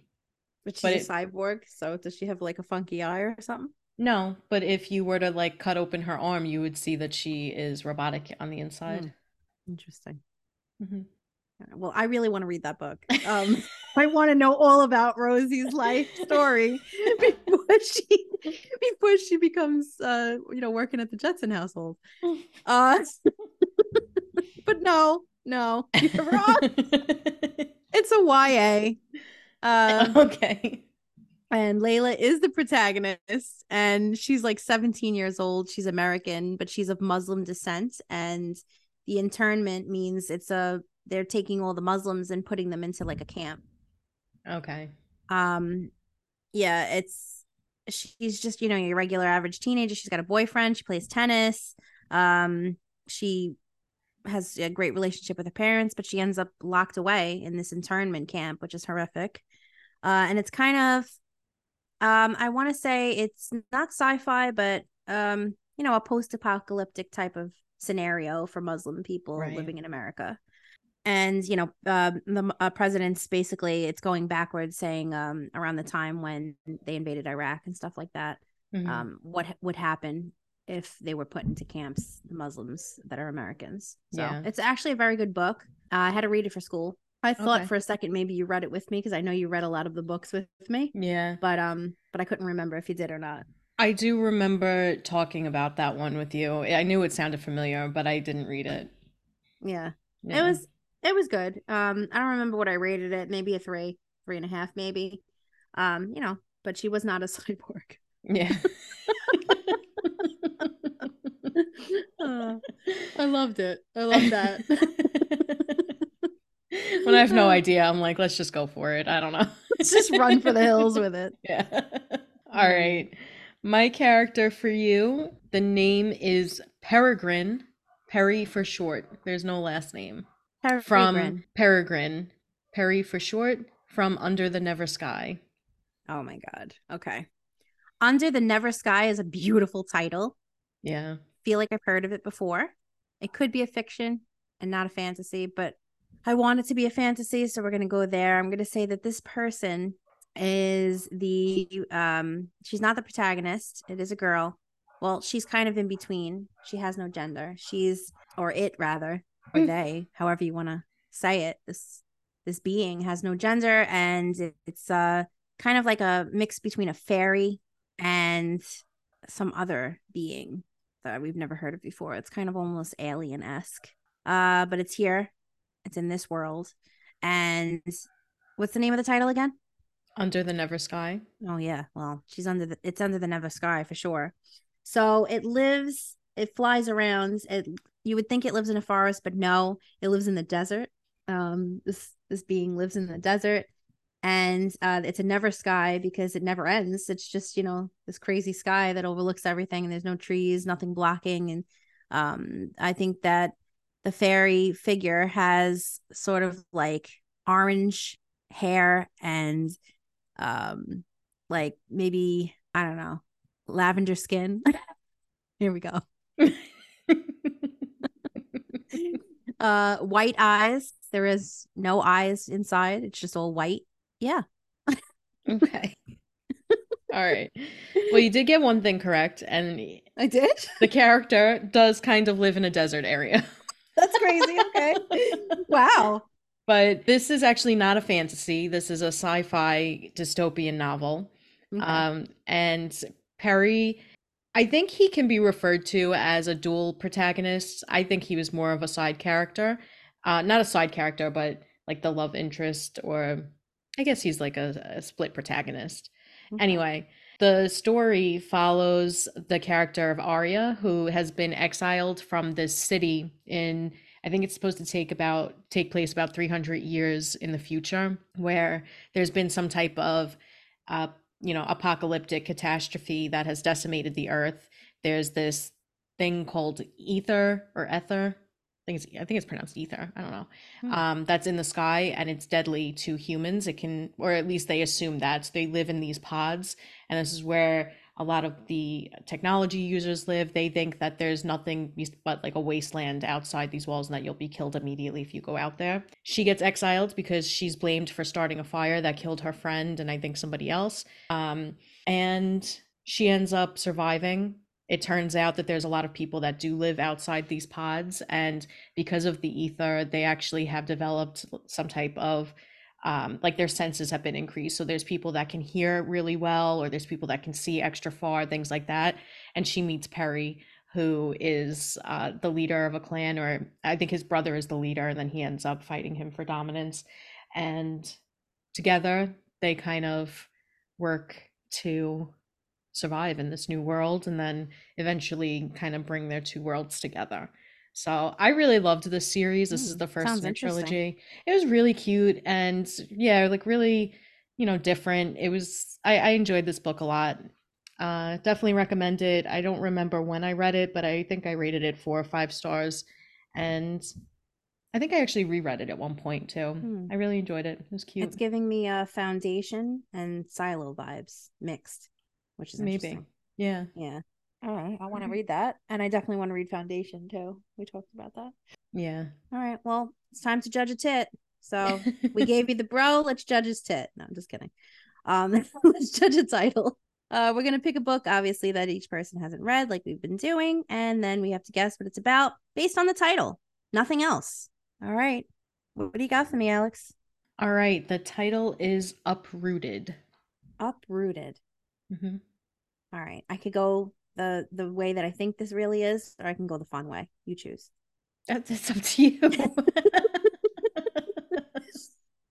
But she's But a it- cyborg. So does she have like a funky eye or something? No, but if you were to like cut open her arm, you would see that she is robotic on the inside. Interesting. Mhm. Well, I really want to read that book. <laughs> Um, I want to know all about Rosie's life story <laughs> before she before she becomes, uh, you know, working at the Jetson household. Uh, <laughs> but no, no, you're wrong. It's a YA. Um, okay. and Layla is the protagonist, and she's like 17 years old. She's American, but she's of Muslim descent, and the internment means it's a they're taking all the Muslims and putting them into like a camp. Okay. Um, yeah, it's she's just you know your regular average teenager. She's got a boyfriend. She plays tennis. Um, she has a great relationship with her parents, but she ends up locked away in this internment camp, which is horrific. Uh, and it's kind of, um, I want to say it's not sci-fi, but um, you know, a post-apocalyptic type of scenario for Muslim people Right. living in America. And you know, uh, the uh, president's basically it's going backwards, saying um, around the time when they invaded Iraq and stuff like that Mhm. um, what would happen if they were put into camps, the Muslims that are Americans. So Yeah. it's actually a very good book. Uh, I had to read it for school. I thought Okay. for a second maybe you read it with me because I know you read a lot of the books with me, yeah. but um, but I couldn't remember if you did or not. I do remember talking about that one with you. I knew it sounded familiar, but I didn't read it. Yeah, Yeah. it was it was good. Um, I don't remember what I rated it. Maybe a three, three and a half, maybe. Um, you know, but she was not a <laughs> cyborg. Yeah. <laughs> Uh, I loved it. I love that. <laughs> when I have no idea, I'm like, let's just go for it. I don't know. Let's just run for the hills with it. Yeah. All right. My character for you, the name is Peregrine, Perry for short. There's no last name. From Peregrine. Peregrine, Perry for short, from Under the Never Sky. Oh my god. Okay. Under the Never Sky is a beautiful title. Yeah. Feel like I've heard of it before. It could be a fiction and not a fantasy, but I want it to be a fantasy, so we're gonna go there. I'm gonna say that this person is the um she's not the protagonist. It is a girl. Well, she's kind of in between. She has no gender. She's or it rather, or Hmm. they, however you want to say it. This this being has no gender and it- it's uh kind of like a mix between a fairy and some other being that we've never heard of before. It's kind of almost alien esque. Uh, but it's here. It's in this world. And what's the name of the title again? Under the Never Sky. Oh yeah. Well, she's under the it's under the Never Sky for sure. So it lives, it flies around. It you would think it lives in a forest, but no, it lives in the desert. Um this this being lives in the desert and uh it's a never sky because it never ends. It's just, you know, this crazy sky that overlooks everything and there's no trees, nothing blocking and um I think that the fairy figure has sort of like orange hair and um like maybe i don't know lavender skin <laughs> here we go <laughs> uh white eyes there is no eyes inside it's just all white yeah Okay. All right. Well, you did get one thing correct, and i did the character does kind of live in a desert area. <laughs> that's crazy okay wow But this is actually not a fantasy. This is a sci-fi dystopian novel. Okay. Um, and Perry, I think he can be referred to as a dual protagonist. I think he was more of a side character. Uh, not a side character, but like the love interest, or I guess he's like a, a split protagonist. Okay. Anyway, the story follows the character of Aria, who has been exiled from this city in I think it's supposed to take about take place about 300 years in the future, where there's been some type of uh, you know, apocalyptic catastrophe that has decimated the earth. There's this thing called ether or ether. I think it's I think it's pronounced ether. I don't know. Hmm. Um, that's in the sky and it's deadly to humans. It can, or at least they assume that. So they live in these pods, and this is where a lot of the technology users live. They think that there's nothing but like a wasteland outside these walls, and that you'll be killed immediately if you go out there. She gets exiled because she's blamed for starting a fire that killed her friend and I think somebody else. Um, and she ends up surviving. It turns out that there's a lot of people that do live outside these pods, and because of the ether, they actually have developed some type of um, like their senses have been increased. So there's people that can hear really well, or there's people that can see extra far, things like that. And she meets Perry, who is uh, the leader of a clan, or I think his brother is the leader, and then he ends up fighting him for dominance. And together, they kind of work to survive in this new world and then eventually kind of bring their two worlds together. So I really loved this series. This is Mm, the first in the trilogy. It was really cute and yeah, like really, you know, different. It was I, I enjoyed this book a lot. Uh, definitely recommend it. I don't remember when I read it, but I think I rated it four or five stars. And I think I actually reread it at one point too. Hmm. I really enjoyed it. It was cute. It's giving me a foundation and silo vibes mixed, which is Maybe. Yeah. Yeah. All right. I want to Mhm. read that. And I definitely want to read Foundation too. We talked about that. Yeah. All right. Well, it's time to judge a tit. So <laughs> we gave you the bro. Let's judge his tit. No, I'm just kidding. Um, <laughs> let's judge a title. Uh, we're gonna pick a book, obviously, that each person hasn't read, like we've been doing, and then we have to guess what it's about based on the title. Nothing else. All right. What, what do you got for me, Alex? All right. The title is Uprooted. Uprooted. Mm-hmm. All right. I could go the the way that I think this really is, or I can go the fun way. You choose. <laughs> That's it's up to you. <laughs>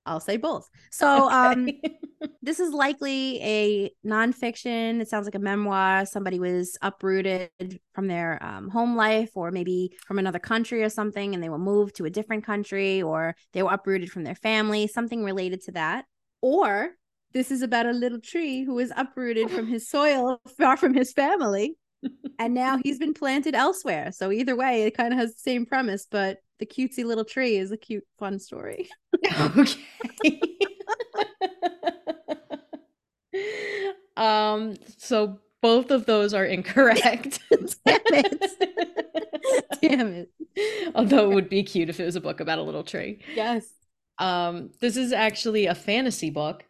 I'll say both. So, um, <laughs> this is likely a nonfiction. It sounds like a memoir. Somebody was uprooted from their um, home life, or maybe from another country or something, and they were moved to a different country, or they were uprooted from their family, something related to that. Or this is about a little tree who was uprooted from his soil, far from his family, and <laughs> now he's been planted elsewhere. So, either way, it kind of has the same premise, but the cutesy little tree is a cute, fun story. <laughs> okay. <laughs> um, so both of those are incorrect. Damn it. Damn it. Although it would be cute if it was a book about a little tree. Yes. Um, this is actually a fantasy book,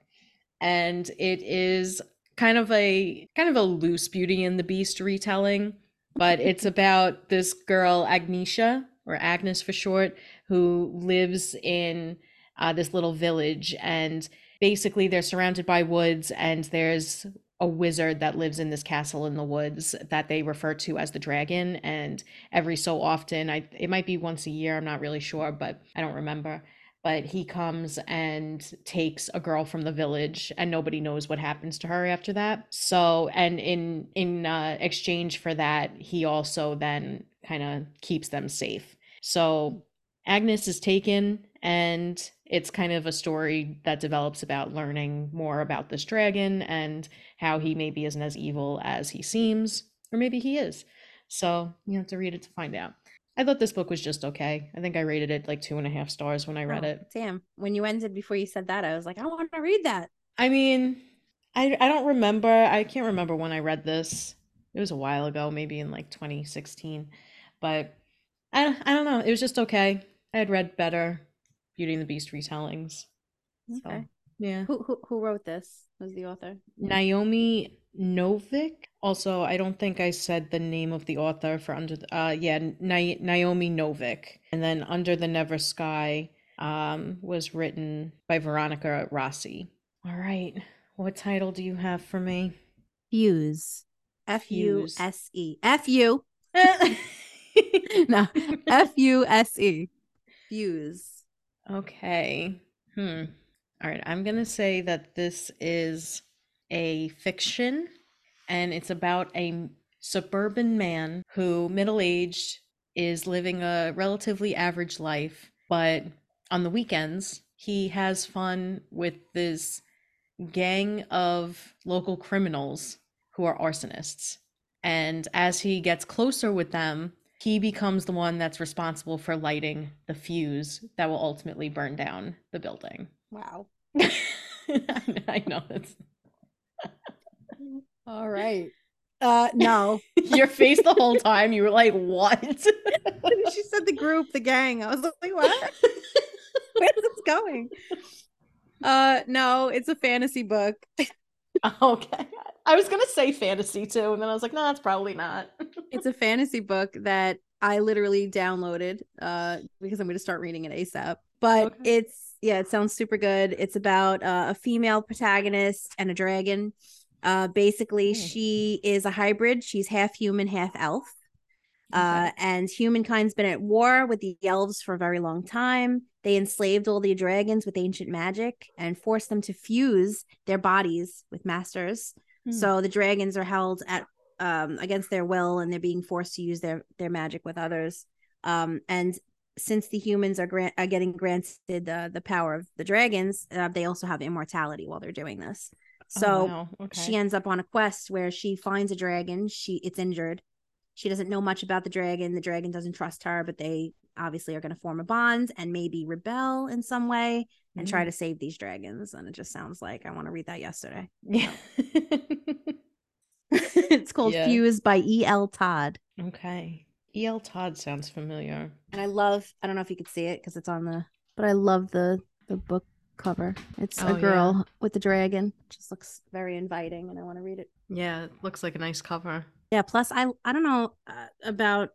and it is kind of a kind of a loose Beauty and the Beast retelling, but <laughs> it's about this girl Agnieszka or Agnes for short, who lives in uh, this little village, and basically they're surrounded by woods, and there's a wizard that lives in this castle in the woods that they refer to as the dragon and every so often i it might be once a year i'm not really sure but i don't remember but he comes and takes a girl from the village and nobody knows what happens to her after that. So and in in uh, exchange for that he also then kind of keeps them safe. So agnes is taken and it's kind of a story that develops about learning more about this dragon and how he maybe isn't as evil as he seems or maybe he is. So you have to read it to find out I thought this book was just okay. I think I rated it like two and a half stars when I read Oh, it. Damn. When you ended before you said that, I was like, I want to read that. I mean, I I don't remember. I can't remember when I read this. It was a while ago, maybe in like 2016. But I I don't know. It was just okay. I had read better Beauty and the Beast retellings. So, Okay. Yeah. Who, who who wrote this? Was the author? Naomi Novik. Also, I don't think I said the name of the author for under the, uh yeah, Na- Naomi Novik. And then Under the Never Sky um was written by Veronica Rossi. All right. What title do you have for me? Fuse. F U Fuse. S E. F U. <laughs> No. F U S E. Fuse. Okay. Hmm. All right. I'm going to say that this is a fiction and it's about a suburban man who, middle aged, is living a relatively average life, but on the weekends, he has fun with this gang of local criminals who are arsonists. And as he gets closer with them, he becomes the one that's responsible for lighting the fuse that will ultimately burn down the building. Wow. <laughs> I know it's <laughs> All right. Uh <laughs> no. your face the whole time. You were like, "What?" she said the group, the gang. I was like, what? Where's this going? Uh no, it's a fantasy book. okay, I was gonna say fantasy too, and then I was like, "No, that's probably not." It's a fantasy book that I literally downloaded uh because I'm going to start reading it ASAP. But Okay. it's yeah, it sounds super good. It's about uh, a female protagonist and a dragon. Uh basically Oh. she is a hybrid. She's half human, half elf. Uh, Okay. and humankind's been at war with the elves for a very long time. They enslaved all the dragons with ancient magic and forced them to fuse their bodies with masters. Hmm. So the dragons are held at um, against their will, and they're being forced to use their their magic with others. Um, and since the humans are grant are getting granted uh, the power of the dragons, uh, they also have immortality while they're doing this. So wow. okay. she ends up on a quest where she finds a dragon. She it's injured. She doesn't know much about the dragon. The dragon doesn't trust her, but they obviously are going to form a bond and maybe rebel in some way and try Mm. to save these dragons. And it just sounds like I want to read that yesterday. Yeah. <laughs> it's called Yeah. Fuse by E. L. Todd. okay. E.L. Todd sounds familiar. And I love I don't know if you could see it because it's on the but I love the the book cover. It's Oh, a yeah. girl with the dragon. Just looks very inviting and I want to read it. Yeah, it looks like a nice cover. Yeah. Plus, I I don't know uh, about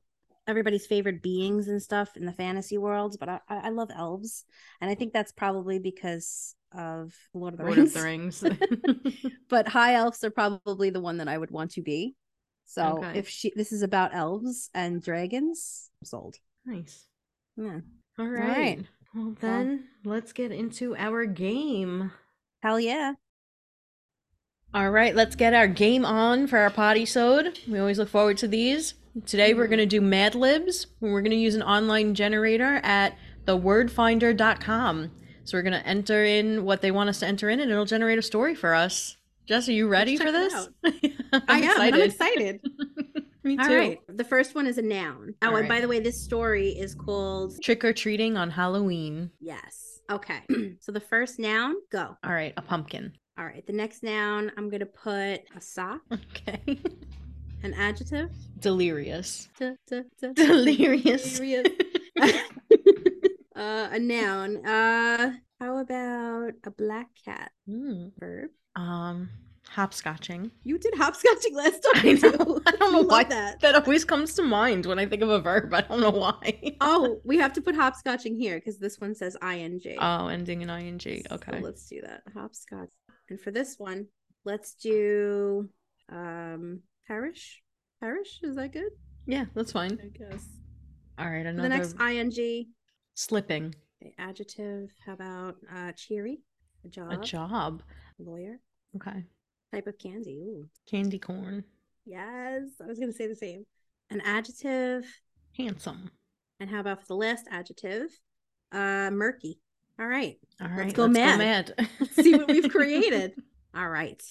everybody's favorite beings and stuff in the fantasy worlds, but I I I love elves, and I think that's probably because of Lord of the Lord Rings. of the Rings. <laughs> but high elves are probably the one that I would want to be. So Okay. if she this is about elves and dragons, I'm sold. nice. Yeah. All right. right. Well, then let's get into our game. Hell yeah. All right, let's get our game on for our Poddy'sode. We always look forward to these. Today we're going to mm-hmm. do Mad Libs. We're going to use an online generator at thewordfinder.com. So we're going to enter in what they want us to enter in and it'll generate a story for us. Jess, are you ready for this? <laughs> I'm I am. I'm excited. <laughs> Me too. All right. The first one is a noun. Oh, and by the way, this story is called Trick or treating on Halloween. Yes. Okay. <clears throat> so the first noun, go. All right, a pumpkin. All right. The next noun, I'm going to put a sock, <laughs> Okay. an adjective. Delirious. Delirious. Delirious. uh, a noun. Uh, how about a black cat? Mm. Verb. Um, hopscotching. You did hopscotching last <laughs> time. I know. I don't <laughs> know why that. That always comes to mind when I think of a verb. I don't know why. <laughs> Oh, we have to put hopscotching here because this one says ing. Oh, ending in ing. So Okay. let's do that. Hopscotch. And for this one, let's do um parish. Parish, is that good? Yeah, that's fine. I guess. All right, For another the next ing, slipping. okay, adjective. How about uh cheery? A job. A job. Lawyer. Okay. Type of candy. Ooh. Candy corn. Yes. I was gonna say the same. An adjective. Handsome. And how about for the last adjective? Uh murky. All right. All Let's right. go mad. mad. Let's see what we've <laughs> created. All right.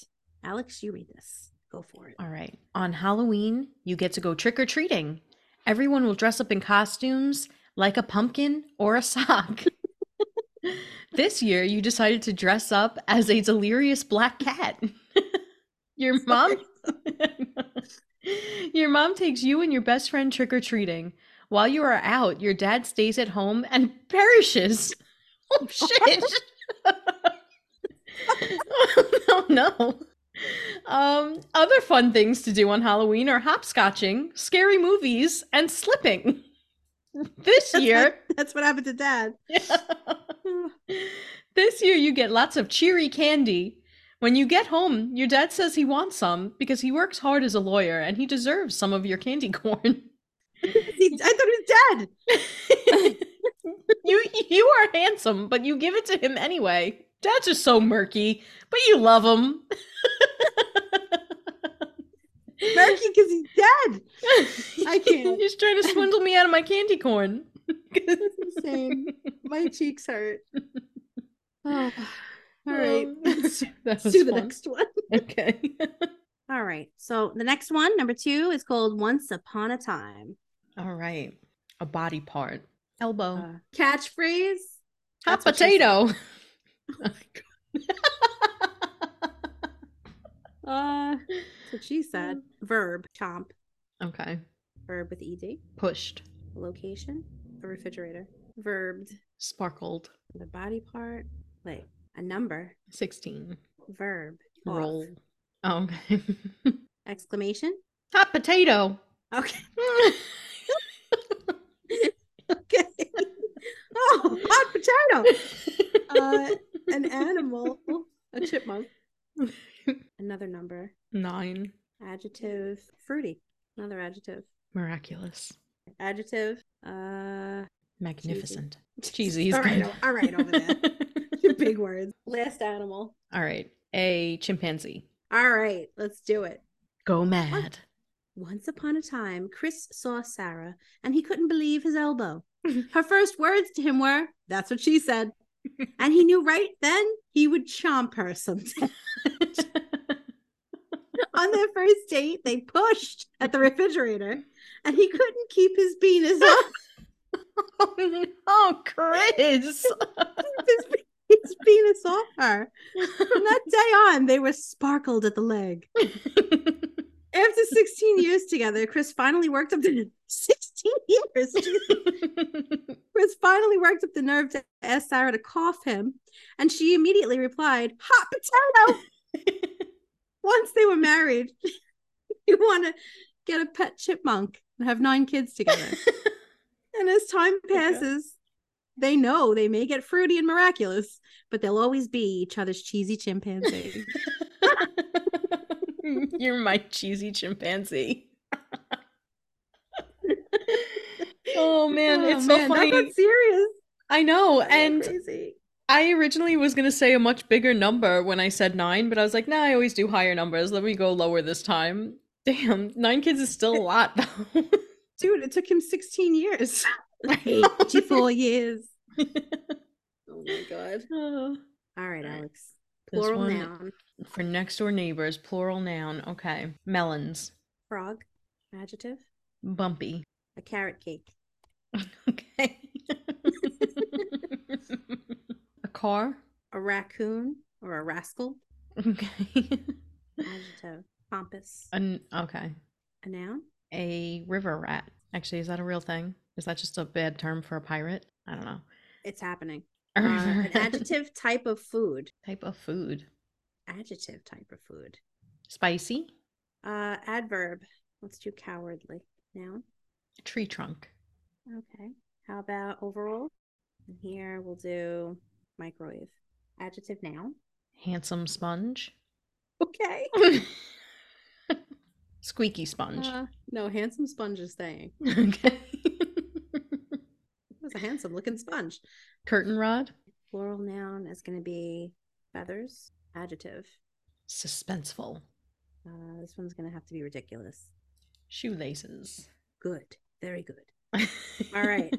Alex, you read this. Go for it. All right. On Halloween, you get to go trick or treating. Everyone will dress up in costumes like a pumpkin or a sock. This year, you decided to dress up as a delirious black cat. <laughs> your mom <laughs> Your mom takes you and your best friend trick or treating. While you are out, your dad stays at home and perishes. <laughs> Oh shit. oh no. Um, other fun things to do on Halloween are hopscotching, scary movies, and slipping. <laughs> This That's year, what, <laughs> that's what happened to dad. <laughs> this year you get lots of cheery candy. When you get home, your dad says he wants some because he works hard as a lawyer and he deserves some of your candy corn. He- I thought he was dead. you you are handsome, but you give it to him anyway. Dad's just so murky, but you love him. Murky because he's dead. I <laughs> can't. He's trying to swindle me out of my candy corn. <laughs> Same. My cheeks hurt. <sighs> Oh, all right. <laughs> Let's that do the fun. next one. Okay. All right. So the next one, number two, is called Once Upon a Time. All right. A body part. Elbow. Uh, catchphrase. Hot that's what she said. potato. Uh, that's what she said. Verb. Chomp. okay. Verb with ed. Pushed. Location. A refrigerator. Verbed. Sparkled. The body part. Like a number. 16. Verb. off. Roll. Oh, okay. <laughs> Exclamation. Hot potato. Okay. <laughs> Okay. Oh, hot potato. <laughs> Uh, an animal. A chipmunk. <laughs> Another number. Nine. Adjective. Fruity. Another adjective. Miraculous. Adjective. Uh. Magnificent. Cheesy. <laughs> all, right, all right Over there. <laughs> Big words. Last animal. All right. A chimpanzee. All right. Let's do it. Go mad. Once upon a time, Chris saw Sarah and he couldn't believe his elbow. Her first words to him were, That's what she said. And he knew right then he would chomp her someday. On their first date, they pushed at the refrigerator and he couldn't keep his penis up. <laughs> oh, Chris. his, his penis off her. From that day on, they were sparkled at the leg. After 16 years together, Chris finally worked up the 16 years. Chris finally worked up the nerve to ask Sarah to cough him, and she immediately replied, "Hot potato." <laughs> Once they were married, <laughs> you want to get a pet chipmunk and have nine kids together. <laughs> and as time passes, they know they may get fruity and miraculous, but they'll always be each other's cheesy chimpanzee. You're my cheesy chimpanzee. oh man, Oh, it's so man, funny. That got serious. I know, and crazy. I originally was gonna say a much bigger number when I said nine, but I was like, nah, I always do higher numbers. Let me go lower this time. Damn, nine kids is still a lot though. <laughs> dude, it took him 16 years. <laughs> I know. 84 years. <laughs> Oh my god. <sighs> Oh. All right, Alex. Plural one- noun. For next door neighbors, plural noun. Okay. Melons. Frog. Adjective. Bumpy. A carrot cake. Okay. Car. A raccoon or a rascal. Okay. <laughs> Adjective. Pompous. An, okay. A noun. A river rat. Actually, is that a real thing? Is that just a bad term for a pirate? I don't know. It's happening. <laughs> Uh, an adjective type of food. Type of food. Adjective type of food. Spicy. Uh, adverb. Let's do cowardly. Noun. Tree trunk. Okay. How about overall? And here we'll do microwave. Adjective noun. Handsome sponge. Okay. <laughs> Squeaky sponge. Uh, no, handsome sponge is staying. <laughs> okay. It was a handsome looking sponge. Curtain rod. Plural noun is going to be feathers. Adjective. Suspenseful. Uh, this one's going to have to be ridiculous. Shoelaces. Good. Very good. <laughs> All right.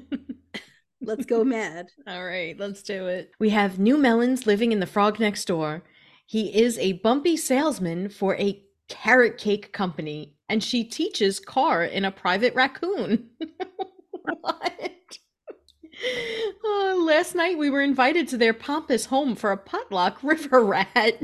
Let's go mad. <laughs> All right, let's do it. We have New Melons living in the frog next door. He is a bumpy salesman for a carrot cake company, and she teaches car in a private raccoon. <laughs> what? Oh, last night we were invited to their pompous home for a potluck <laughs> river rat.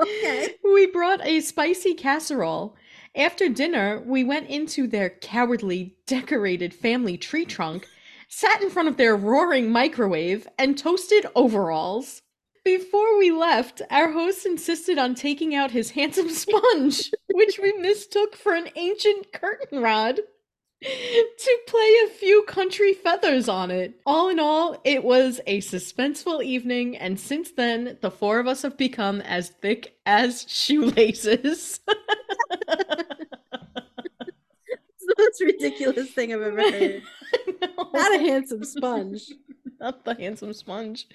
Okay. We brought a spicy casserole. After dinner, we went into their cowardly decorated family tree trunk, sat in front of their roaring microwave, and toasted overalls. Before we left, our host insisted on taking out his handsome <laughs> sponge, which we mistook for an ancient curtain rod, to play a few country feathers on it. All in all, it was a suspenseful evening, and since then, the four of us have become as thick as shoelaces. <laughs> <laughs> Most ridiculous thing I've ever heard. <laughs> No, Not a handsome sponge. <laughs> not the handsome sponge.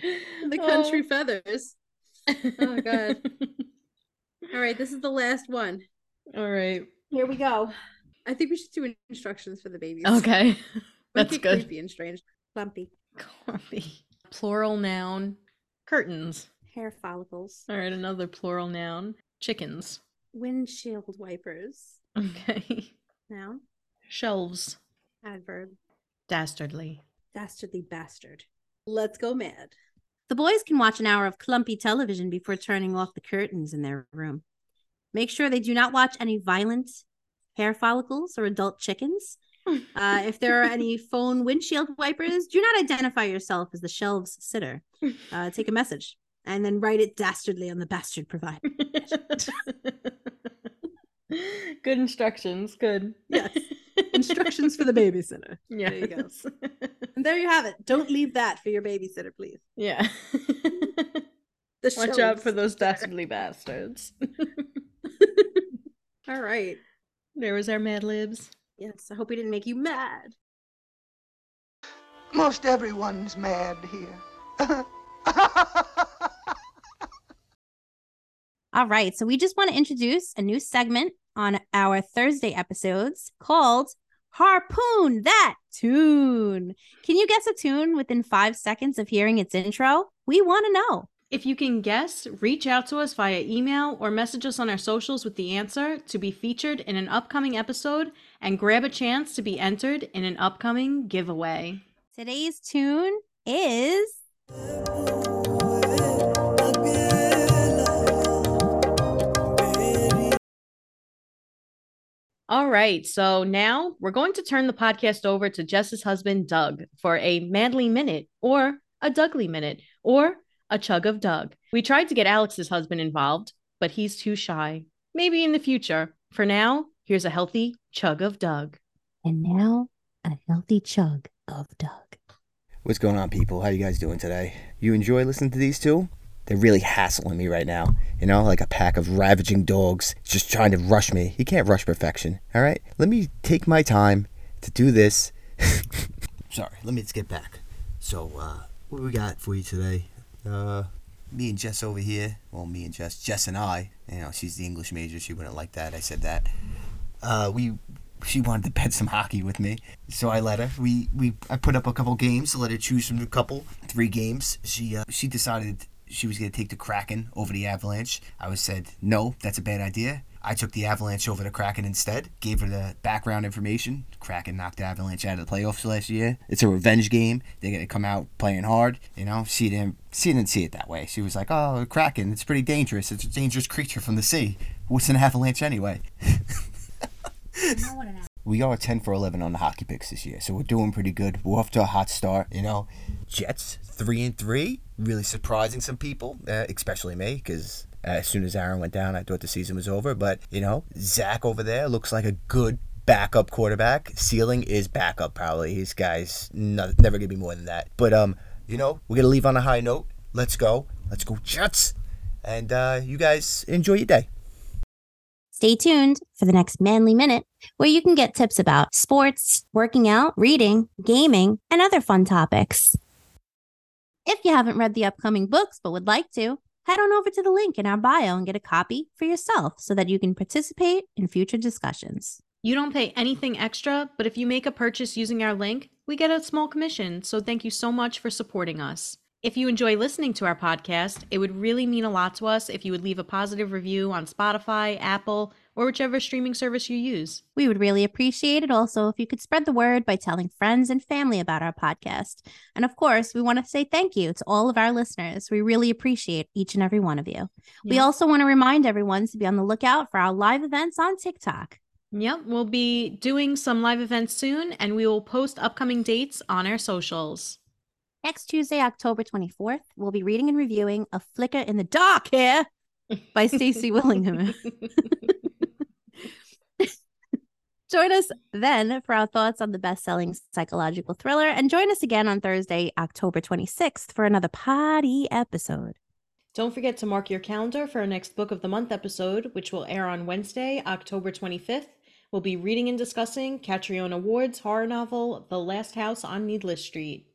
The oh. country Oh. feathers. Oh, God. All right, this is the last one. All right. Here we go. I think we should do instructions for the babies. Okay. That's good. Creepy and strange. Clumpy. Clumpy. Plural noun. Curtains. Hair follicles. All right, another plural noun. Chickens. Windshield wipers. Okay. Noun. Shelves. Adverb. Dastardly. Dastardly bastard. Let's go mad. The boys can watch an hour of clumpy television before turning off the curtains in their room. Make sure they do not watch any violent hair follicles or adult chickens. <laughs> Uh, if there are any phone windshield wipers, do not identify yourself as the shelves sitter. Uh, take a message and then write it dastardly on the bastard provider. <laughs> good instructions. Good. Yes. Instructions for the babysitter. Yeah. There you go. <laughs> And there you have it. Don't leave that for your babysitter, please. yeah. <laughs> The Watch out for those sitter. dastardly bastards. <laughs> All right. there was our Mad Libs. Yes. I hope we didn't make you mad. Most everyone's mad here. All right. So we just want to introduce a new segment on our Thursday episodes called Harpoon That Tune. Can you guess a tune within five seconds of hearing its intro? We want to know. If you can guess, reach out to us via email or message us on our socials with the answer to be featured in an upcoming episode and grab a chance to be entered in an upcoming giveaway. Today's tune is All right, so now we're going to turn the podcast over to Jess's husband, Doug, for a manly Minute or a Dougly Minute or a Chug of Doug. We tried to get Alex's husband involved, but he's too shy. Maybe in the future. For now, here's a healthy chug of Doug. and now a healthy chug of Doug. What's going on, people? How you guys doing today? You enjoy listening to these two? They're really hassling me right now. You know, like a pack of ravaging dogs just trying to rush me. You can't rush perfection, all right? Let me take my time to do this. <laughs> Sorry, let me just get back. So, uh, what we got for you today? Uh, me and Jess over here. Well, me and Jess. Jess and I. You know, she's the English major. She wouldn't like that. I said that. Uh, we she wanted to bet some hockey with me, so I let her. We we I put up a couple games let her choose from a couple, three games. She uh, she decided she was gonna take the Kraken over the Avalanche. I was said no, that's a bad idea. I took the Avalanche over the Kraken instead. Gave her the background information. Kraken knocked the Avalanche out of the playoffs last year. It's a revenge game. They're gonna come out playing hard. You know, she didn't she didn't see it that way. She was like, "Oh, Kraken, it's pretty dangerous. It's a dangerous creature from the sea. What's an Avalanche anyway?" <laughs> we are 10 for 11 on the hockey picks this year, so we're doing pretty good. We're off to a hot start, you know. Jets 3 and 3, really surprising some people, uh, especially me, because as soon as Aaron went down, I thought the season was over. But, you know, Zach over there looks like a good backup quarterback. Ceiling is backup, probably. His guy's never going to be more than that. But, um, you know, we're going to leave on a high note. Let's go. Let's go, Jets. And uh, you guys enjoy your day. Stay tuned for the next Manly Minute, where you can get tips about sports, working out, reading, gaming, and other fun topics. If you haven't read the upcoming books but would like to, head on over to the link in our bio and get a copy for yourself so that you can participate in future discussions. You don't pay anything extra, but if you make a purchase using our link, we get a small commission. So thank you so much for supporting us. If you enjoy listening to our podcast, it would really mean a lot to us if you would leave a positive review on Spotify, Apple, or whichever streaming service you use. We would really appreciate it also if you could spread the word by telling friends and family about our podcast. And of course, we want to say thank you to all of our listeners. We really appreciate each and every one of you. We also want to remind everyone to be on the lookout for our live events on TikTok. Yep, we'll be doing some live events soon, and we will post upcoming dates on our socials. Next Tuesday, October 24th, we'll be reading and reviewing A Flicker in the Dark here by Stacy Willingham. <laughs> <laughs> Join us then for our thoughts on the best selling psychological thriller, and join us again on Thursday, October 26th, for another party episode. Don't forget to mark your calendar for our next Book of the Month episode, which will air on Wednesday, October 25th. We'll be reading and discussing Catriona Ward's horror novel, The Last House on Needless Street.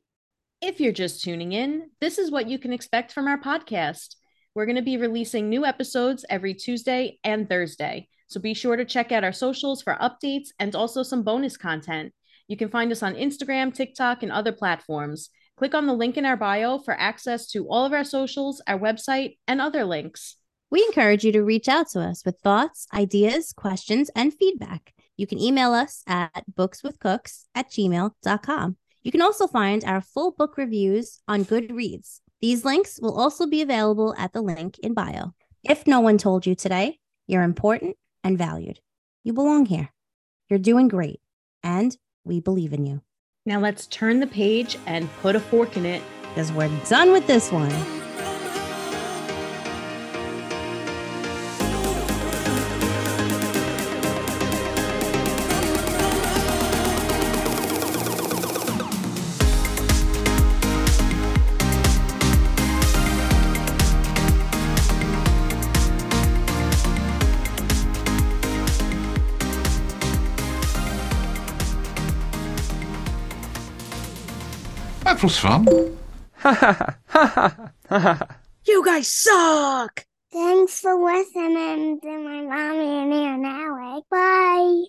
If you're just tuning in, this is what you can expect from our podcast. We're going to be releasing new episodes every Tuesday and Thursday, so be sure to check out our socials for updates and also some bonus content. You can find us on Instagram, TikTok, and other platforms. Click on the link in our bio for access to all of our socials, our website, and other links. We encourage you to reach out to us with thoughts, ideas, questions, and feedback. You can email us at bookswithcooks at gmail.com. You can also find our full book reviews on Goodreads. These links will also be available at the link in bio. If no one told you today, you're important and valued. You belong here. You're doing great, and we believe in you Now let's turn the page and put a fork in it. because we're done with this one. Was fun. <laughs> You guys suck! Thanks for listening to my mommy and Aunt Alex. Bye.